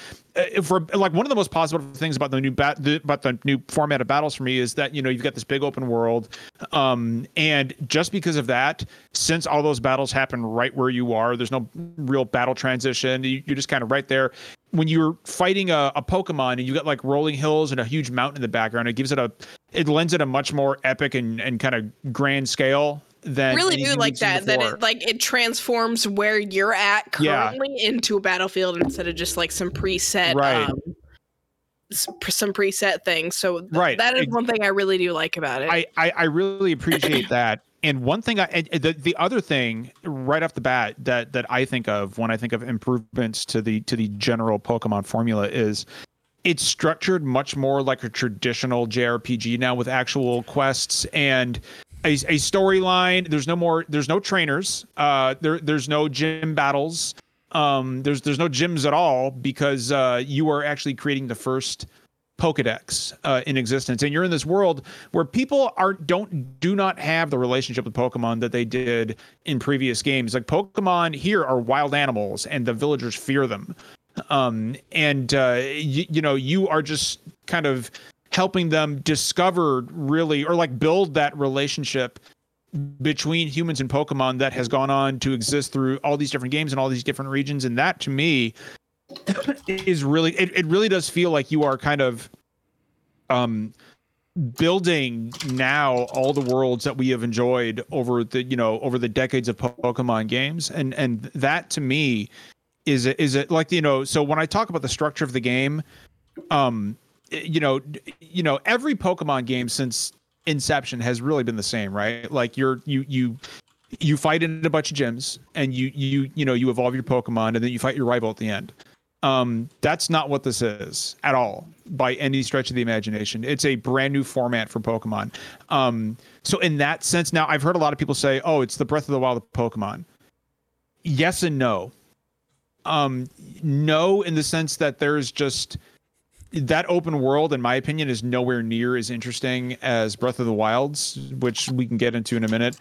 for like one of the most positive things about the new bat the, about the new format of battles for me is that you know you've got this big open world um and just because of that since all those battles happen right where you are there's no real battle transition. You, you're just kind of right there. When you're fighting a, a pokemon and you got like rolling hills and a huge mountain in the background it gives it a it lends it a much more epic and and kind of grand scale than really do like that that it like it transforms where you're at Yeah. currently into a battlefield instead of just like some preset Right. um some preset things so th- Right. that is Ex- one thing i really do like about it I, I I really appreciate that. And one thing I and the the other thing right off the bat that that I think of when I think of improvements to the to the general Pokemon formula is it's structured much more like a traditional JRPG now with actual quests and a, a storyline. There's no more there's no trainers. Uh there there's no gym battles. Um there's there's no gyms at all because uh you are actually creating the first Pokedex uh, in existence, and you're in this world where people are don't do not have the relationship with Pokemon that they did in previous games. Like Pokemon here are wild animals, and the villagers fear them. Um, and uh, you, you know you are just kind of helping them discover really or like build that relationship between humans and Pokemon that has gone on to exist through all these different games and all these different regions. And that to me is really it, it really does feel like you are kind of um building now all the worlds that we have enjoyed over the you know over the decades of Pokemon games and and that to me is it is it like you know so when I talk about the structure of the game um you know you know every Pokemon game since inception has really been the same right? Like you're you you you fight in a bunch of gyms and you you you know you evolve your pokemon and then you fight your rival at the end. Um that's not what this is at all by any stretch of the imagination. It's a brand new format for pokemon. Um so in that sense now i've heard a lot of people say oh it's the breath of the wild of pokemon. Yes and no. Um no in the sense that there's just that open world in my opinion is nowhere near as interesting as breath of the wilds which we can get into in a minute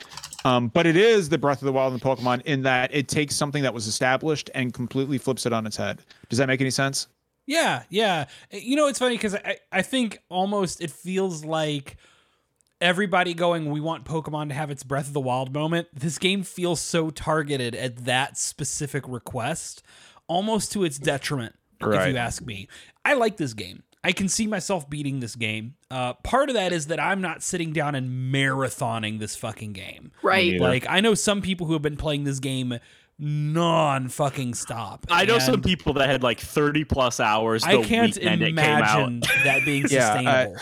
um, but it is the breath of the wild in pokemon in that it takes something that was established and completely flips it on its head does that make any sense Yeah, yeah. You know, it's funny because I, I think almost it feels like everybody going, we want Pokemon to have its Breath of the Wild moment. This game feels so targeted at that specific request, almost to its detriment, if you ask me. I like this game. I can see myself beating this game. Uh, part of that is that I'm not sitting down and marathoning this fucking game. right. Like, I know some people who have been playing this game non fucking stop. I know some people that had like 30 plus hours. The I can't weekend it came out. imagine that being Yeah, I- sustainable.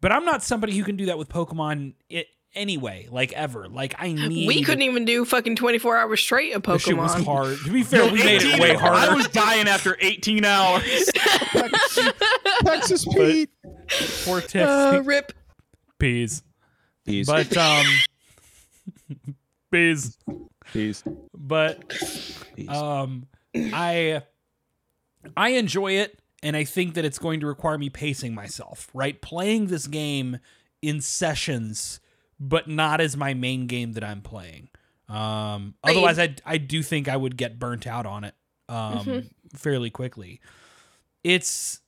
but I'm not somebody who can do that with Pokemon it, anyway, like ever. Like I need. we couldn't even do fucking 24 hours straight of This shit was hard. To be fair, we made it way harder. I was dying after 18 hours. texas pete Poor tips, uh, rip peas. peace But um, peas. peace But um, I I enjoy it, and I think that it's going to require me pacing myself. Right, playing this game in sessions, but not as my main game that I'm playing. Um, otherwise, I I do think I would get burnt out on it um, Mhm. fairly quickly. It's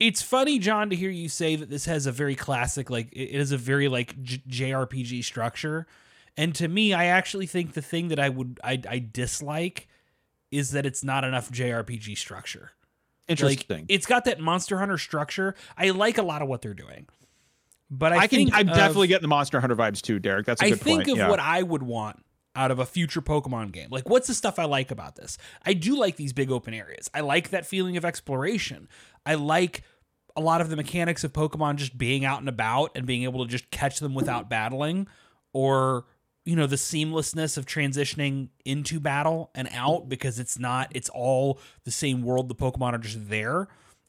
it's funny, John, to hear you say that this has a very classic, like it it is a very like J- JRPG structure. And to me, I actually think the thing that I would I, I dislike is that it's not enough JRPG structure. interesting Like it's got that Monster Hunter structure. I like a lot of what they're doing, but I, I, can think i'm of- definitely getting the monster hunter vibes too derek that's a I good point. I think point of yeah. what I would want out of a future Pokemon game? Like, what's the stuff I like about this? I do like these big open areas. I like that feeling of exploration. I like a lot of the mechanics of Pokemon just being out and about and being able to just catch them without battling, or you know the seamlessness of transitioning into battle and out because it's not it's all the same world the pokemon are just there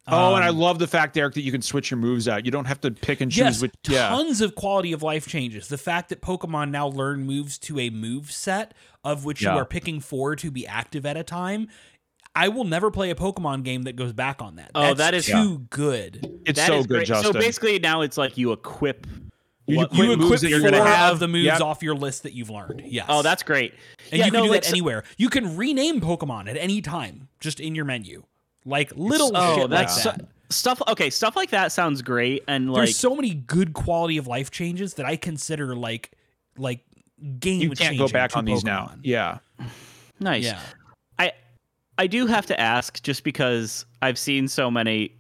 Oh, and I Um, love the fact, Eric, that you can switch your moves out. You don't have to pick and choose yes which. Yeah. tons of quality of life changes the fact that pokemon now learn moves to a move set of which Yeah. you are picking four to be active at a time i will never play a pokemon game that goes back on that Oh, That's that is- too good It's That so good, great. Justin. So basically, now it's like you equip. You what- equip you equip that you're four gonna have. of the moves Yep. off your list that you've learned yes Oh, that's great. And Yeah, you can no, do like, that anywhere. You can rename Pokemon at any time, just in your menu. Like little Oh, shit that's like so- that. stuff. Okay, stuff like that sounds great. And like, There's so many good quality of life changes that I consider like like game. You can't go back to on these now. Yeah. nice. Yeah. I I do have to ask just because I've seen so many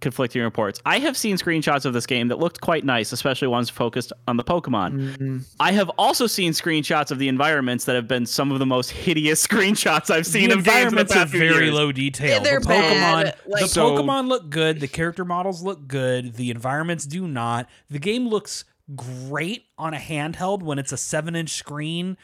conflicting reports. I have seen screenshots of this game that looked quite nice, especially ones focused on the Pokemon. Mm-hmm. I have also seen screenshots of the environments that have been some of the most hideous screenshots I've seen the of games environments are past very years. low detail. Yeah, they're the bad. Pokemon, Like- the So- Pokemon look good. The character models look good. The environments do not. The game looks great on a handheld when it's a seven inch screen,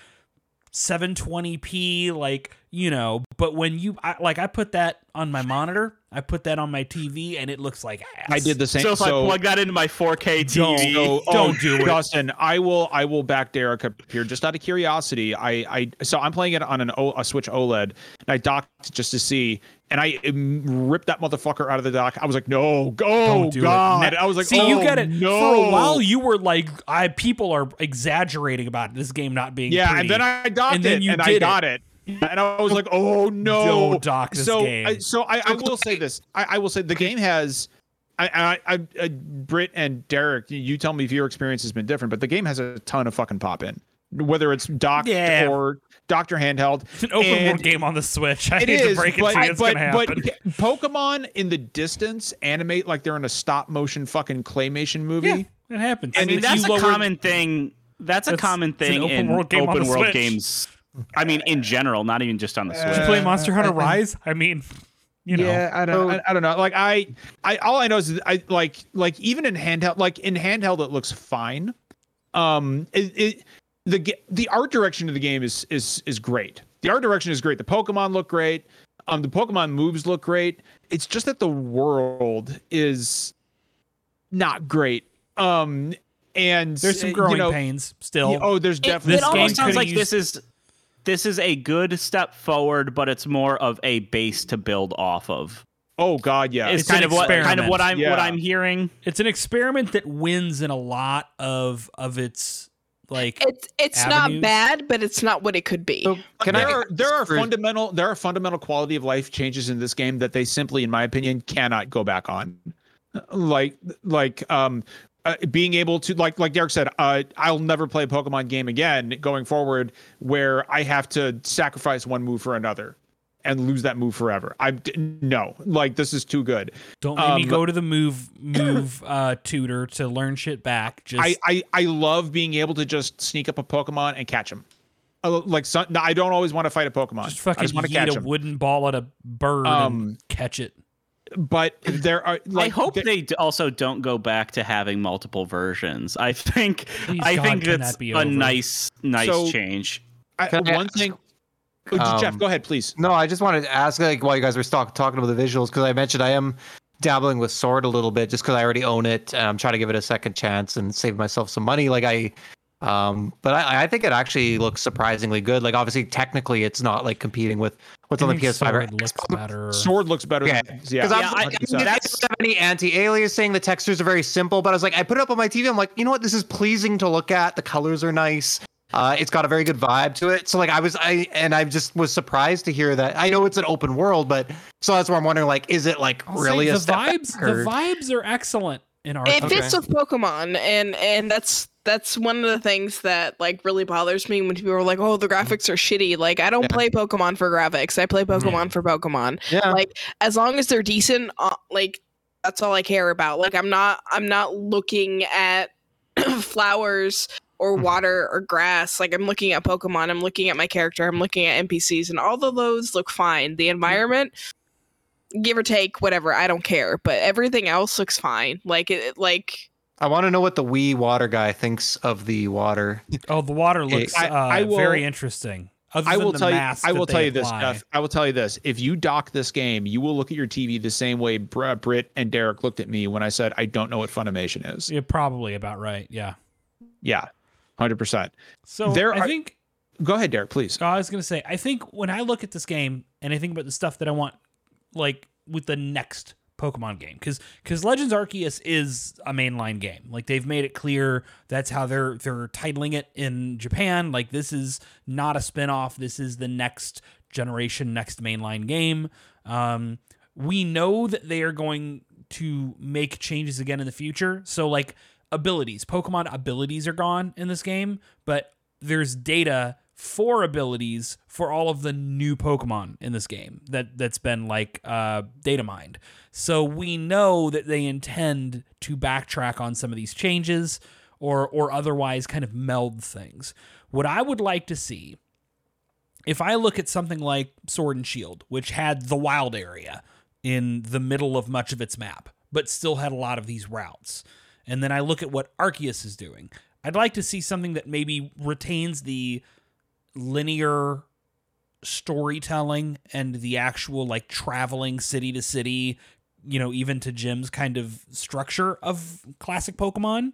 720p, like you know. But when you I, like, I put that on my monitor. I put that on my TV, and it looks like ass. I did the same. So if I plug that into my 4K Don't. TV, So, Don't oh, do it. Dustin. I will. I will back Derek up here just out of curiosity. I, I so I'm playing it on an o, a Switch OLED, and I docked just to see, and I um, ripped that motherfucker out of the dock. I was like, no, go, Don't God. it. I was like, see, oh, you get it. No. For a while, you were like, I people are exaggerating about this game not being. yeah, pretty. and then I docked And then it, you and I did got it. And I was like, "Oh no!" Don't dock this so, game. I, so I, I will say this. I, I will say the game has. I, I, I, I, Britt and Derek, you tell me if your experience has been different, but the game has a ton of fucking pop in, whether it's docked Yeah. or doctor handheld. It's an open world game on the Switch. I It hate is, to break it but, to you, it's but, gonna but. Pokemon in the distance animate like they're in a stop motion fucking claymation movie. yeah, it happens. I mean, that's a lower- common thing. That's a That's- common it's an thing open in world game open world Switch. games. I mean, in general, not even just on the Switch. Did you play Monster Hunter Rise? I mean, you know, yeah, I don't, I, I don't know. Like I, I, all I know is I like, like even in handheld, like in handheld, it looks fine. Um, it, it the the art direction of the game is is is great. The art direction is great. The Pokemon look great. Um, the Pokemon moves look great. It's just that the world is not great. Um, and there's some uh, growing you know, pains still. Oh, there's definitely It This game almost sounds like used- this is this is a good step forward, but it's more of a base to build off of. Oh God, yeah. It's, It's kind an of what kind of what I'm experiment. what I'm hearing. It's an experiment that wins in a lot of of its like. It's it's Avenues. not bad, but it's not what it could be. So can there I? are there are for- fundamental there are fundamental quality of life changes in this game that they simply, in my opinion, cannot go back on. Like like um uh, being able to like like Derek said, uh, I'll never play a Pokemon game again going forward where I have to sacrifice one move for another and lose that move forever. I no like this is too good. Don't me um, go to the move move uh, tutor to learn shit back. Just I, I I love being able to just sneak up a Pokemon and catch him. Uh, like some, no, I don't always want to fight a Pokemon. just I fucking just want to catch a him. wooden ball at a bird Um, and catch it. But there are like I hope there- they also don't go back to having multiple versions. I think Please, I God, think that's that be a over? nice nice So- change. I, Can I one thing. Oh, Jeff, um, go ahead, please. No, I just wanted to ask, like, while you guys were talk, talking about the visuals, because I mentioned I am dabbling with Sword a little bit, just because I already own it. And I'm trying to give it a second chance and save myself some money. Like I, um, but I, I think it actually looks surprisingly good. Like obviously, technically, it's not like competing with what's on the PS5 or Sword looks better. Sword looks better. Yeah, than, yeah, Because Yeah, I- I'm, I, 100%. that's have any anti-aliasing. The textures are very simple, but I was like, I put it up on my TV. I'm like, you know what? This is pleasing to look at. The colors are nice. Uh, it's got a very good vibe to it. So like, I was, I and I just was surprised to hear that. I know it's an open world, but so that's where I'm wondering, like, is it like I'll really a the step vibes? back, The vibes are excellent in our. it Okay. fits with Pokemon, and and that's that's one of the things that like really bothers me when people are like, "Oh, the graphics are shitty." Like, I don't Yeah. play Pokemon for graphics. I play mm-hmm. Pokemon for Pokemon. Yeah. Like, as long as they're decent, uh, like that's all I care about. Like, I'm not I'm not looking at flowers or mm-hmm. water or grass. Like I'm looking at Pokemon, I'm looking at my character, I'm looking at NPCs, and all of those look fine. The mm-hmm. environment, give or take, whatever, I don't care. But everything else looks fine. Like it, like I want to know what the wee water guy thinks of the water. Oh, the water looks I- uh, I will- very interesting. I will tell you. I will tell you this. Jeff. I will tell you this. If you dock this game, you will look at your TV the same way Br- Britt and Derek looked at me when I said I don't know what Funimation is. You're probably about right. Yeah. Yeah, hundred percent. So There I are- think Go ahead, Derek, please. I was gonna say, I think when I look at this game and I think about the stuff that I want, like with the next Pokemon game, because because Legends Arceus is a mainline game. Like they've made it clear that's how they're they're titling it in Japan. Like this is not a spin-off. This is the next generation, next mainline game. Um, we know that they are going to make changes again in the future. So like abilities, Pokemon abilities are gone in this game, but there's data for abilities for all of the new Pokemon in this game that that's been like uh, data mined. So we know that they intend to backtrack on some of these changes or or otherwise kind of meld things. What I would like to see if I look at something like Sword and Shield, which had the wild area in the middle of much of its map, but still had a lot of these routes. And then I look at what Arceus is doing. I'd like to see something that maybe retains the linear storytelling and the actual like traveling city to city, you know, even to gyms kind of structure of classic Pokemon.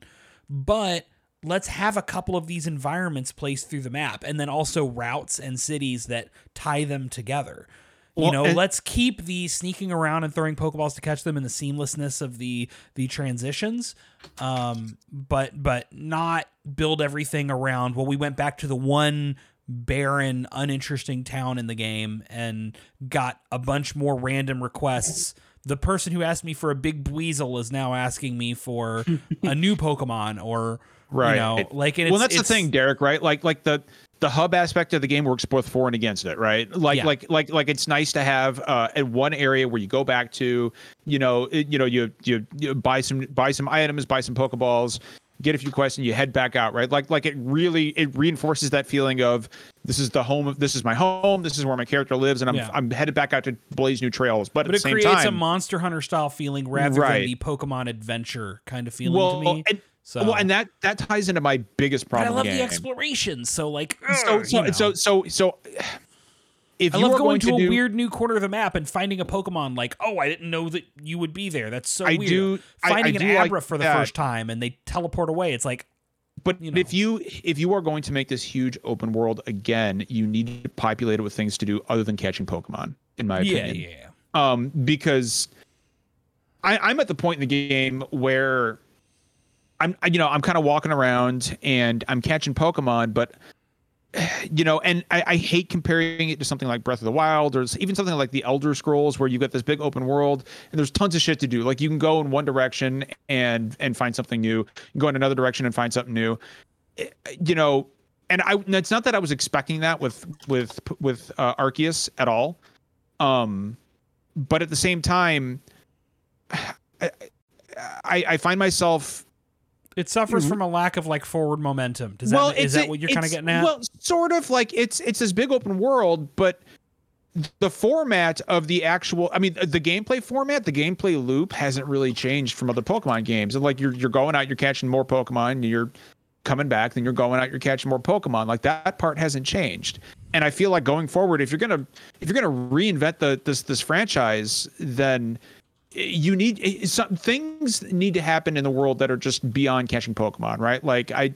But let's have a couple of these environments placed through the map and then also routes and cities that tie them together. You know, and- let's keep the sneaking around and throwing Pokeballs to catch them and the seamlessness of the the transitions, um, but but not build everything around. Well, we went back to the one barren, uninteresting town in the game and got a bunch more random requests. The person who asked me for a big Dweezil is now asking me for a new Pokemon or Right. you know, like well, that's the thing, Derek. Right? Like, like the the hub aspect of the game works both for and against it. Right? Like, Yeah. like, like, like it's nice to have uh, at one area where you go back to, you know, it, you know, you, you you buy some buy some items, buy some Pokeballs, get a few quests, and you head back out. Right? Like, like it really it reinforces that feeling of this is the home of this is my home, this is where my character lives, and I'm Yeah. I'm headed back out to blaze new trails. But, But at it the same creates a Monster Hunter style feeling rather Right. than the Pokemon adventure kind of feeling well, to me. and, so well, and that that ties into my biggest but I love the game. exploration. So like, so so, so so so if I you love going, going to, a do, weird new corner of the map and finding a Pokemon like, oh, I didn't know that you would be there. That's so I weird. do- I- I Finding do an like Abra for the that. first time and they teleport away. It's like, but you know. if you if you are going to make this huge open world again, you need to populate it with things to do other than catching Pokemon. In my yeah, opinion, yeah. um, because I, I'm at the point in the game where I'm, you know, I'm kind of walking around and I'm catching Pokemon, but you know, and I, I hate comparing it to something like Breath of the Wild or even something like the Elder Scrolls, where you've got this big open world and there's tons of shit to do. Like you can go in one direction and and find something new, go in another direction and find something new. Eh, You know, and I it's not that I was expecting that with with with uh, Arceus at all. Um, but at the same time, I, I, I find myself It suffers Mhm. from a lack of like forward momentum. Does that is that what you're kind of getting at? Well, sort of like it's it's this big open world, but the format of the actual I mean the gameplay format, the gameplay loop hasn't really changed from other Pokemon games. And like you're you're going out, you're catching more Pokemon, you're coming back, then you're going out, you're catching more Pokemon. Like that part hasn't changed. And I feel like going forward, if you're gonna if you're gonna reinvent the this this franchise, then you need eh, some things need to happen in the world that are just beyond catching Pokemon, right? Like I,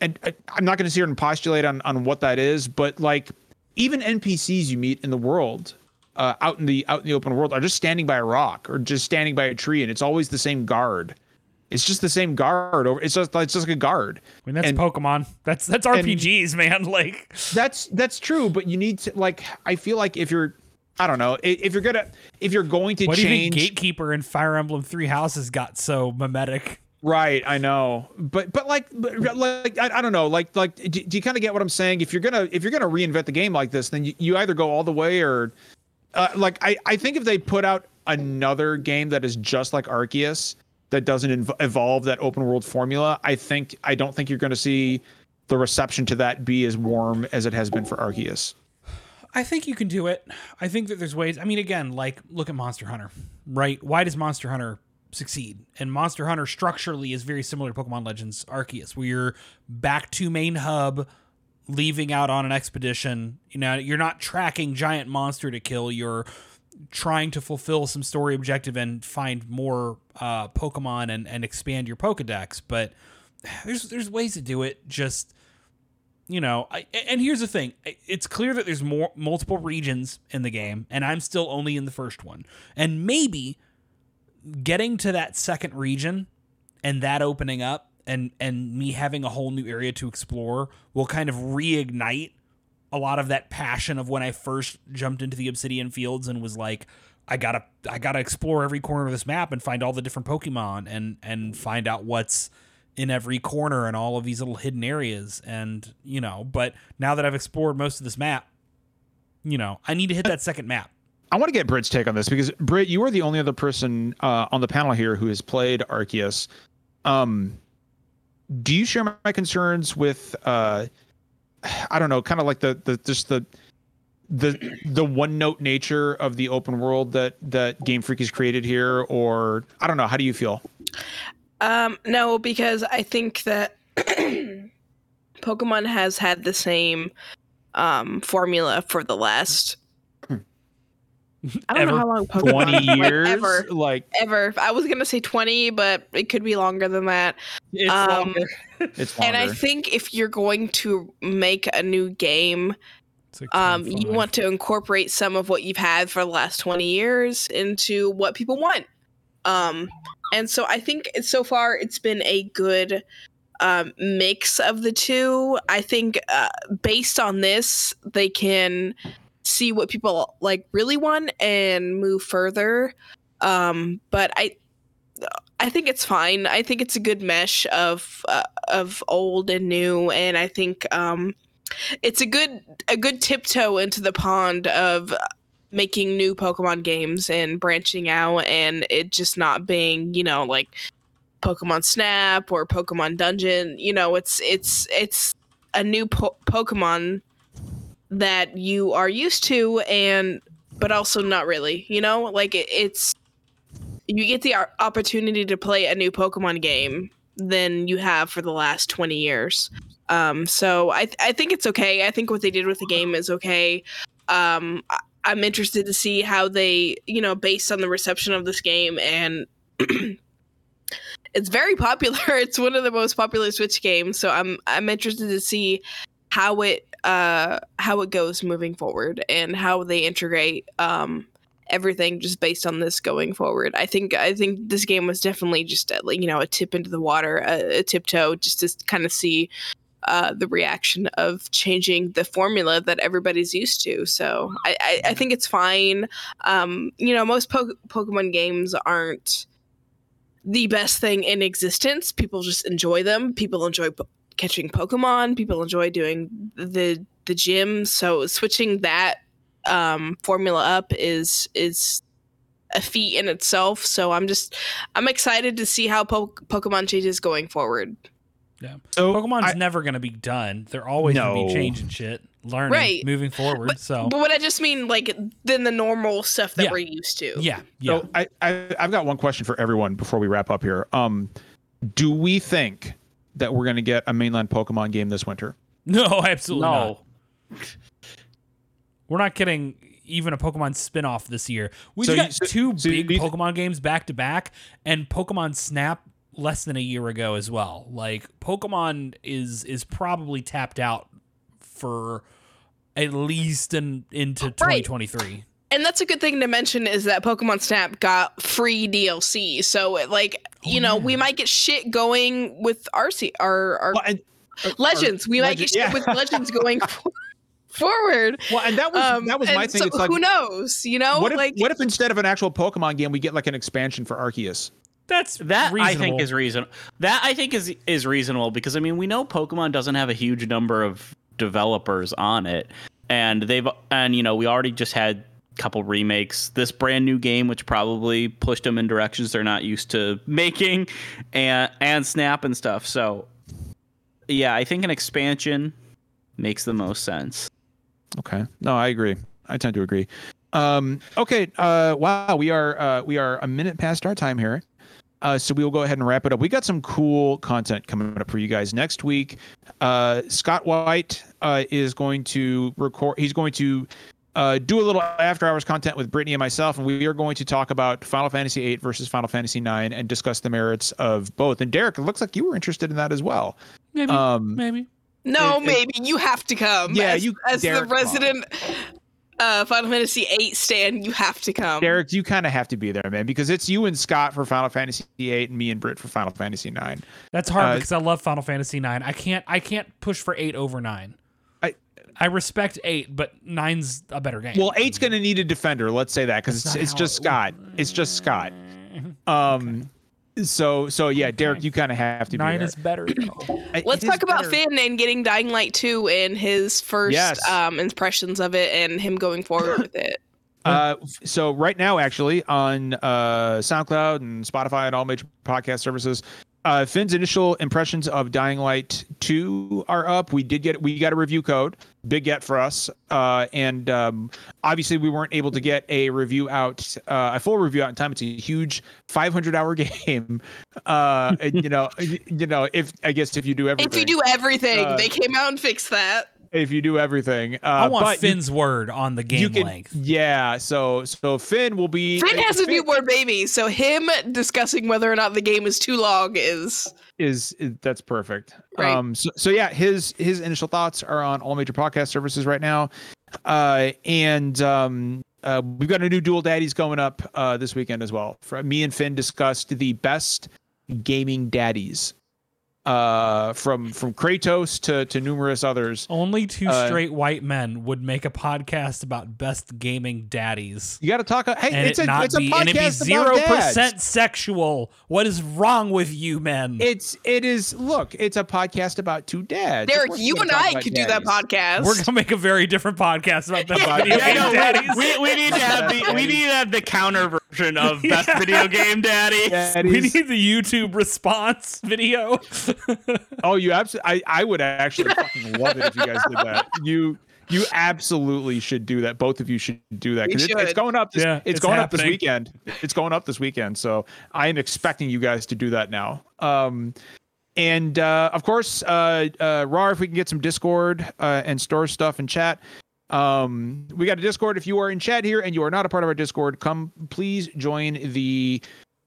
and I, I'm not going to sit here and postulate on on what that is, but like even NPCs you meet in the world, uh, out in the out in the open world, are just standing by a rock or just standing by a tree, and it's always the same guard. It's just the same guard. Over it's just it's just like a guard. I mean, that's and- Pokemon. That's that's RPGs, man. Like, That's that's true, but you need to like. I feel like if you're, I don't know, if you're gonna if you're going to what change. think Gatekeeper and Fire Emblem Three Houses got so mimetic? Right, I know, but but like but, like I, I don't know, like like do, do you kind of get what I'm saying? If you're gonna if you're gonna reinvent the game like this, then you, you either go all the way or uh, like I I think if they put out another game that is just like Arceus, that doesn't inv- evolve that open world formula, I think I don't think you're going to see the reception to that be as warm as it has been for Arceus. I think you can do it. I think that there's ways. I mean, again, like look at Monster Hunter, right? Why does Monster Hunter succeed? And Monster Hunter structurally is very similar to Pokemon Legends Arceus, where you're back to main hub, leaving out on an expedition. You know, you're not tracking giant monster to kill. You're trying to fulfill some story objective and find more uh, Pokemon and, and expand your Pokedex. But there's there's ways to do it. Just you know, I, and here's the thing: it's clear that there's more multiple regions in the game, and I'm still only in the first one. And maybe getting to that second region and that opening up, and and me having a whole new area to explore will kind of reignite a lot of that passion of when I first jumped into the Obsidian Fields and was like, I gotta I gotta explore every corner of this map and find all the different Pokemon and and find out what's in every corner and all of these little hidden areas and you know but now that i've explored most of this map you know i need to hit that second map I want to get Britt's take on this because Britt, you are the only other person uh, on the panel here who has played Arceus. Um, do you share my concerns with, uh, I don't know, kind of like the the just the the the one note nature of the open world that that Game Freak has created here, or I don't know, how do you feel? Um, no, because I think that Pokemon has had the same um formula for the last. I don't Ever? know how long Pokemon Twenty like, years, ever like ever. I was gonna say twenty, but it could be longer than that. it's Um, longer. it's longer. And I think if you're going to make a new game, like um, you want to incorporate some of what you've had for the last 20 years into what people want. Um, and so I think so far it's been a good um, mix of the two. I think uh, based on this, they can see what people like really want and move further. Um, but I, I think it's fine. I think it's a good mesh of uh, of old and new, and I think um, it's a good a good tiptoe into the pond of making new Pokemon games and branching out, and it just not being you know like Pokemon Snap or Pokemon Dungeon. You know, it's it's it's a new po- Pokemon that you are used to, and but also not really. You know, like it, it's you get the opportunity to play a new Pokemon game than you have for the last 20 years. Um, so I, th- I think it's okay. I think what they did with the game is okay. Um, I'm interested to see how they, you know, based on the reception of this game and it's very popular. It's one of the most popular Switch games. So I'm, I'm interested to see how it, uh, how it goes moving forward and how they integrate, um, everything just based on this going forward. I think I think this game was definitely just a, like you know a tip into the water, a, a tiptoe, just to kind of see uh, the reaction of changing the formula that everybody's used to. So I, I, I think it's fine. Um, you know, most po- Pokemon games aren't the best thing in existence. People just enjoy them. People enjoy po- catching Pokemon. People enjoy doing the the gym. So switching that um, formula up is is a feat in itself. So I'm just I'm excited to see how po- Pokemon changes going forward. So Pokemon's I- never gonna be done. They're always gonna be changing shit, learning, Right. moving forward. so But what I just mean, like than the normal stuff that Yeah. we're used to. yeah, yeah. So I, I I've got one question for everyone before we wrap up here. Um, do we think that we're going to get a mainland Pokemon game this winter? no, absolutely not. No. We're not getting even a Pokemon spin-off this year. We So just you- got so- two so big you- Pokemon games back to back, and Pokemon Snap less than a year ago as well. Like Pokemon is is probably tapped out for at least in, into Right. 2023. And that's a good thing to mention is that Pokemon Snap got free DLC. So like, you know, we might get shit going with RC our our Well, and, uh, Legends. or- We might Legend- get shit yeah. with Legends going for- forward. Well, and that was Um, that was my thing. so it's like, who knows? You know, what if like what if instead of an actual Pokemon game, we get like an expansion for Arceus? That's That I think is reasonable. That I think is is reasonable because I mean we know Pokemon doesn't have a huge number of developers on it, and they've and you know we already just had a couple remakes, this brand new game, which probably pushed them in directions they're not used to making, and and Snap and stuff. So, yeah, I think an expansion makes the most sense. Okay. No, I agree. I tend to agree. Um, okay. Uh, wow. We are uh, we are a minute past our time here. Uh, so we will go ahead and wrap it up. We got some cool content coming up for you guys next week. Uh, Scott White uh, is going to record. He's going to uh, do a little after hours content with Brittany and myself, and we are going to talk about Final Fantasy VIII versus Final Fantasy IX and discuss the merits of both. And Derek, it looks like you were interested in that as well. Maybe. Um, maybe. No, It- it- maybe you have to come. Yeah, as, you- as the Derek, come on. resident uh, Final Fantasy VIII stand, you have to come. Derek, you kind of have to be there, man, because it's you and Scott for Final Fantasy VIII and me and Britt for Final Fantasy IX. That's hard Uh, because I love Final Fantasy nine. I can't. I can't push for eight over nine. I- I respect eight, but nine's a better game. Well, eight's going to need a defender. Let's say that because it's, it's just it- Scott. It's just Scott. Um, so so yeah, Derek, you kind of have to be nine there. is better. Though. Let's talk about better. Finn and getting Dying Light 2 and his first Yes. um, impressions of it and him going forward with it. Uh, so right now, actually, on uh, SoundCloud and Spotify and all major podcast services, uh, Finn's initial impressions of Dying Light 2 are up. We did get we got a review code, big get for us, uh, and um, obviously we weren't able to get a review out, uh, a full review out in time. It's a huge 500 hour game. Uh, and, you know, you know, if I guess if you do everything, If you do everything, Uh, they came out and fixed that. if you do everything, uh, I want but you- Finn's word on the game can, length. yeah. So so Finn will be Finn has a Finn- newborn baby, so him discussing whether or not the game is too long is is, is that's perfect. Right. Um so, so yeah, his his initial thoughts are on all major podcast services right now. Uh and um uh, we've got a new dual daddies going up uh this weekend as well. For me and Finn discussed the best gaming daddies uh from from Kratos to to numerous others. Only two Uh, straight white men would make a podcast about best gaming daddies. You got to talk hey And it's it a not it's a be podcast and it be zero percent sexual. What is wrong with you men? It's it is look, it's a podcast about two dads. Derek. You and I about could do that podcast. We're gonna make a very different podcast about best Yeah, video yeah, game no, we- daddies. we, we need to have the we need to have the counter version of best video game daddy. we Daddies. need the YouTube response video. Oh, you absolutely. I, I would actually fucking love it if you guys did that. You you absolutely should do that. Both of you should do that because it, it's going up. This, Yeah, it's, it's going up this weekend. It's going up this weekend. So I am expecting you guys to do that now. Um, and uh, of course, uh, uh, Rar, if we can get some Discord uh, and store stuff and chat. Um, we got a Discord. If you are in chat here and you are not a part of our Discord, come please join the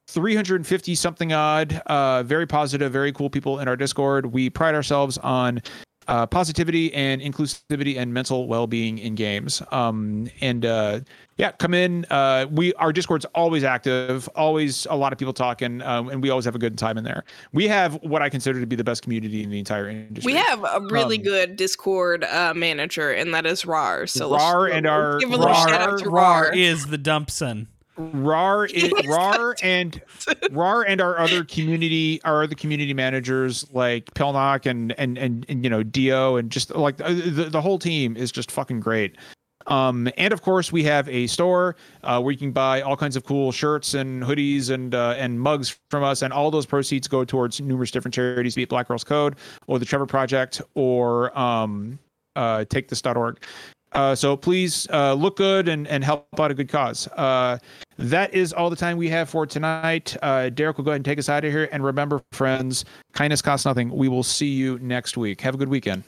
350 something odd, uh, very positive, very cool people in our Discord. We pride ourselves on uh, positivity and inclusivity and mental well-being in games. Um, and uh, yeah, come in. Uh, we our Discord's always active, always a lot of people talking, um, and we always have a good time in there. We have what I consider to be the best community in the entire industry. we have a really Um, good Discord uh, manager, and that is Rar. So let's- Rar and our- let's give a little Rar- shout out to Rar Rar. is the dumpson. RAR, is, RAR, and RAR and our other community, our other community managers like Pelnock and and and, and you know Dio and just like uh, the, the whole team is just fucking great. Um, and of course, we have a store uh, where you can buy all kinds of cool shirts and hoodies and uh, and mugs from us, and all those proceeds go towards numerous different charities, be it Black Girls Code or the Trevor Project or um, uh, TakeThis.org. Uh, so please uh, look good and, and help out a good cause. Uh, that is all the time we have for tonight. Uh, Derek will go ahead and take us out of here. And remember, friends, kindness costs nothing. We will see you next week. Have a good weekend.